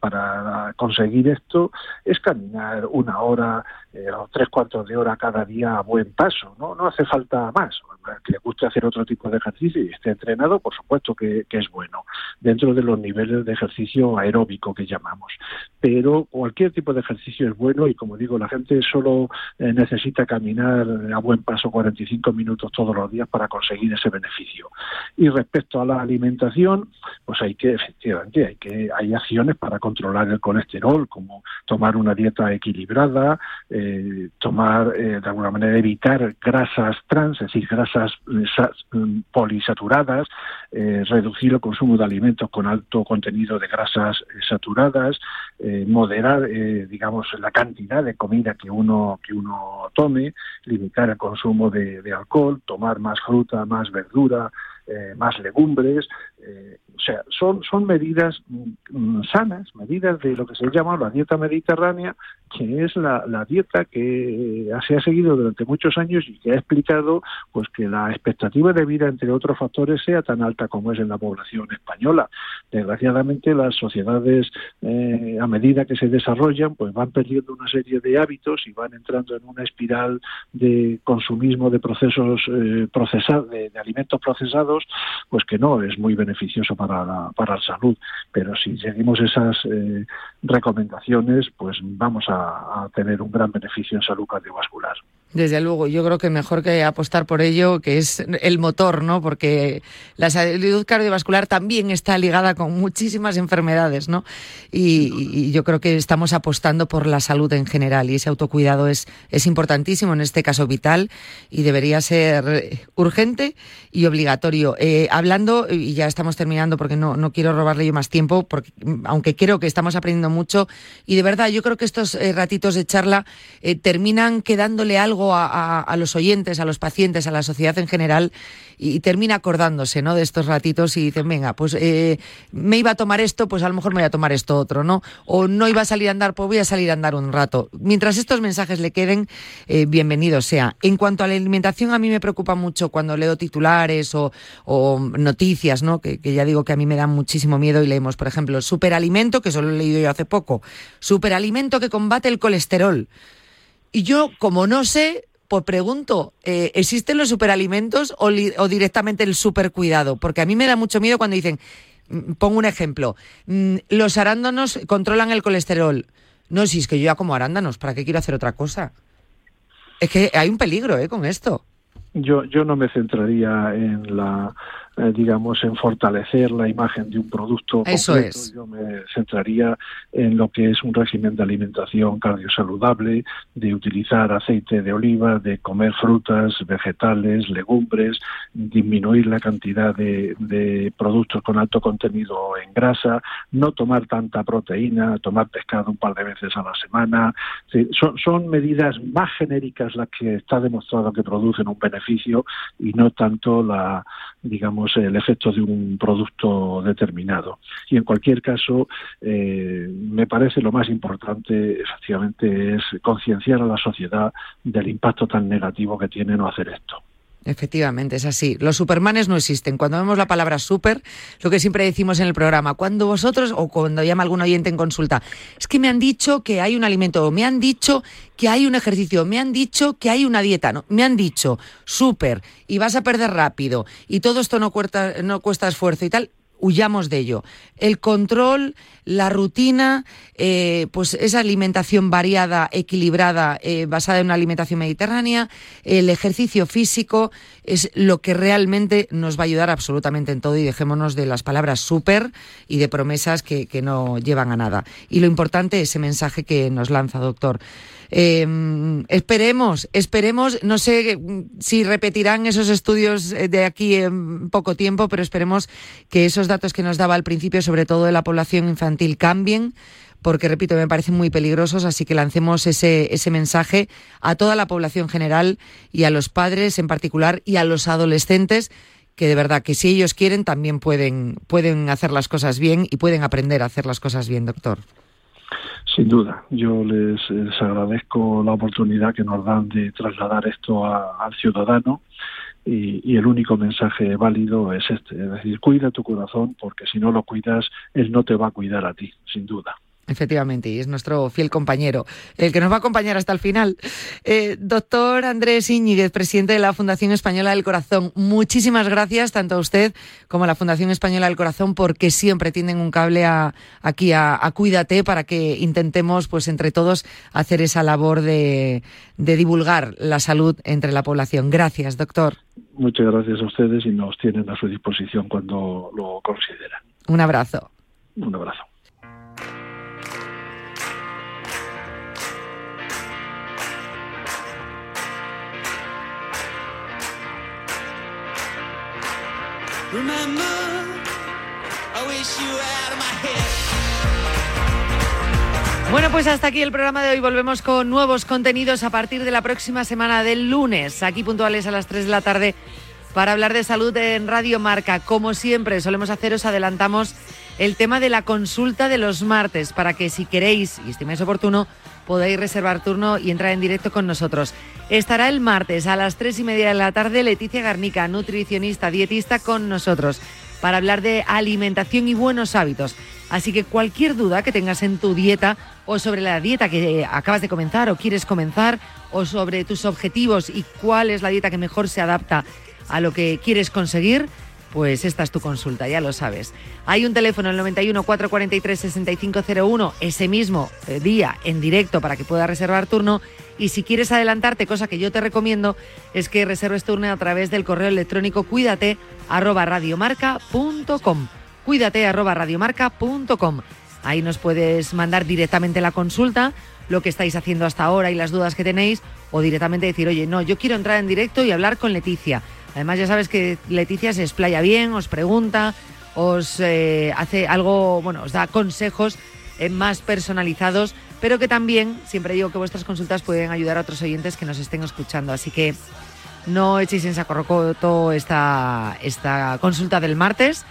para conseguir esto es caminar una hora eh, o tres cuartos de hora cada día a buen paso, ¿no? No hace falta más. Que le guste hacer otro tipo de ejercicio y esté entrenado, por supuesto que, es bueno, dentro de los niveles de ejercicio aeróbico que llamamos. Pero cualquier tipo de ejercicio es bueno y, como digo, la gente solo eh, necesita caminar a buen paso 45 minutos todos los días para conseguir ese beneficio. Y respecto a la alimentación, pues hay que, efectivamente, hay que hay acciones para controlar el colesterol, como tomar una dieta equilibrada, tomar, eh, de alguna manera, evitar grasas trans, es decir, grasas eh, mm, polisaturadas, reducir el consumo de alimentos con alto contenido de grasas saturadas, moderar, digamos, la cantidad de comida que uno, que uno tome, limitar el consumo de, alcohol, tomar más fruta, más verdura, más legumbres, o sea, son, son medidas mm, sanas, medidas de lo que se llama la dieta mediterránea, que es la, dieta que se ha seguido durante muchos años y que ha explicado pues que la expectativa de vida, entre otros factores, sea tan alta como es en la población española. Desgraciadamente, las sociedades, eh, a medida que se desarrollan, pues van perdiendo una serie de hábitos y van entrando en una espiral de consumismo de procesos eh, procesados, de, alimentos procesados, pues que no es muy beneficioso para para la, para la salud. Pero si seguimos esas eh, recomendaciones, pues vamos a, a tener un gran beneficio en salud cardiovascular. Desde luego, yo creo que mejor que apostar por ello, que es el motor, ¿no? Porque la salud cardiovascular también está ligada con muchísimas enfermedades, ¿no? Y, yo creo que estamos apostando por la salud en general y ese autocuidado es, es importantísimo, en este caso vital, y debería ser urgente y obligatorio. Eh, hablando, y ya estamos terminando porque no, no quiero robarle yo más tiempo, porque aunque creo que estamos aprendiendo mucho, y de verdad yo creo que estos eh, ratitos de charla eh, terminan quedándole algo a, los oyentes, a los pacientes, a la sociedad en general y, termina acordándose ¿no? de estos ratitos y dicen, venga, pues eh, me iba a tomar esto, pues a lo mejor me voy a tomar esto otro, ¿no? O no iba a salir a andar, pues voy a salir a andar un rato. Mientras estos mensajes le queden, eh, bienvenido sea. En cuanto a la alimentación, a mí me preocupa mucho cuando leo titulares o, noticias, ¿no? Que, que, ya digo que a mí me dan muchísimo miedo y leemos, por ejemplo, superalimento, que solo he leído yo hace poco, superalimento que combate el colesterol. Y yo, como no sé, pues pregunto, eh, ¿existen los superalimentos o, directamente el supercuidado? Porque a mí me da mucho miedo cuando dicen, mm, pongo un ejemplo, mm, los arándanos controlan el colesterol. No, si es que yo ya como arándanos, ¿para qué quiero hacer otra cosa? Es que hay un peligro ¿eh? con esto. Yo, yo no me centraría en la eh, digamos, en fortalecer la imagen de un producto Eso Es. Yo me centraría en lo que es un régimen de alimentación cardiosaludable, de utilizar aceite de oliva, de comer frutas, vegetales, legumbres, disminuir la cantidad de, de productos con alto contenido en grasa, no tomar tanta proteína, tomar pescado un par de veces a la semana. son, son medidas más genéricas las que está demostrado que producen un beneficio y no tanto la, digamos, el efecto de un producto determinado. Y en cualquier caso, eh, me parece lo más importante, efectivamente, es concienciar a la sociedad del impacto tan negativo que tiene no hacer esto. Efectivamente, es así. Los supermanes no existen. Cuando vemos la palabra super, lo que siempre decimos en el programa, cuando vosotros, o cuando llama algún oyente en consulta, es que me han dicho que hay un alimento, me han dicho que hay un ejercicio, me han dicho que hay una dieta, no, me han dicho super, y vas a perder rápido, y todo esto no cuesta, no cuesta esfuerzo y tal, huyamos de ello. El control, la rutina, eh, pues esa alimentación variada, equilibrada, eh, basada en una alimentación mediterránea, el ejercicio físico es lo que realmente nos va a ayudar absolutamente en todo y dejémonos de las palabras súper y de promesas que, que no llevan a nada. Y lo importante, ese mensaje que nos lanza, doctor. Eh, esperemos, esperemos, no sé si repetirán esos estudios de aquí en poco tiempo, pero esperemos que esos datos que nos daba al principio, sobre todo de la población infantil, cambien porque, repito, me parecen muy peligrosos, así que lancemos ese, ese mensaje a toda la población general y a los padres en particular y a los adolescentes que de verdad que si ellos quieren también pueden, pueden hacer las cosas bien y pueden aprender a hacer las cosas bien, doctor. Sin duda, yo les, agradezco la oportunidad que nos dan de trasladar esto al ciudadano y, y, el único mensaje válido es este, es decir, cuida tu corazón porque si no lo cuidas, él no te va a cuidar a ti, sin duda. Efectivamente, y es nuestro fiel compañero, el que nos va a acompañar hasta el final. Eh, doctor Andrés Íñiguez, presidente de la Fundación Española del Corazón, muchísimas gracias tanto a usted como a la Fundación Española del Corazón porque siempre tienen un cable a, aquí a, a, Cuídate para que intentemos, pues entre todos, hacer esa labor de, de divulgar la salud entre la población. Gracias, doctor. Muchas gracias a ustedes y nos tienen a su disposición cuando lo consideran. Un abrazo. Un abrazo. Bueno, pues hasta aquí el programa de hoy. Volvemos con nuevos contenidos a partir de la próxima semana del lunes, aquí puntuales a las 3 de la tarde, para hablar de salud en Radio Marca. Como siempre solemos hacer, os adelantamos el tema de la consulta de los martes, para que si queréis y estiméis oportuno, podáis reservar turno y entrar en directo con nosotros. Estará el martes a las tres y media de la tarde Leticia Garnica, nutricionista, dietista, con nosotros para hablar de alimentación y buenos hábitos. Así que cualquier duda que tengas en tu dieta o sobre la dieta que acabas de comenzar o quieres comenzar o sobre tus objetivos y cuál es la dieta que mejor se adapta a lo que quieres conseguir, pues esta es tu consulta, ya lo sabes. Hay un teléfono, el 91 443 6501, ese mismo eh, día en directo para que puedas reservar turno. Y si quieres adelantarte, cosa que yo te recomiendo, es que reserves turno a través del correo electrónico cuídate arroba radiomarca.com. Cuídate arroba radiomarca.com. Ahí nos puedes mandar directamente la consulta, lo que estáis haciendo hasta ahora y las dudas que tenéis, o directamente decir, oye, no, yo quiero entrar en directo y hablar con Leticia. Además, ya sabes que Leticia se explaya bien, os pregunta, os eh, hace algo, bueno, os da consejos eh, más personalizados, pero que también, siempre digo que vuestras consultas pueden ayudar a otros oyentes que nos estén escuchando. Así que no echéis en saco rocoto esta, esta consulta del martes,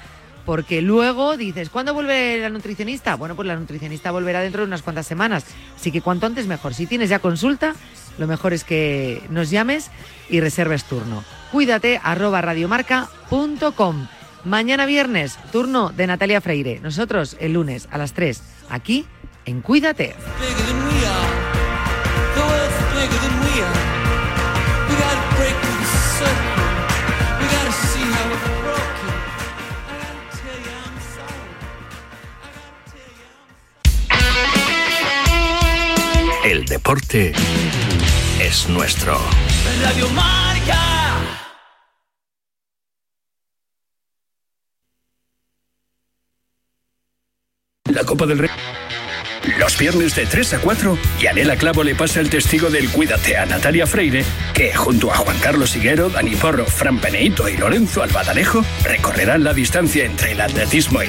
porque luego dices, ¿cuándo vuelve la nutricionista? Bueno, pues la nutricionista volverá dentro de unas cuantas semanas. Así que cuanto antes mejor. Si tienes ya consulta, lo mejor es que nos llames y reserves turno. Cuídate arroba radiomarca.com. Mañana viernes, turno de Natalia Freire. Nosotros el lunes a las 3, aquí en Cuídate. El deporte es nuestro. Radio Marca. La Copa del Rey. Los viernes de 3 a 4, Yanela Clavo le pasa el testigo del Cuídate a Natalia Freire, que junto a Juan Carlos Higuero, Dani Porro, Fran Peneito y Lorenzo Albadalejo recorrerán la distancia entre el atletismo y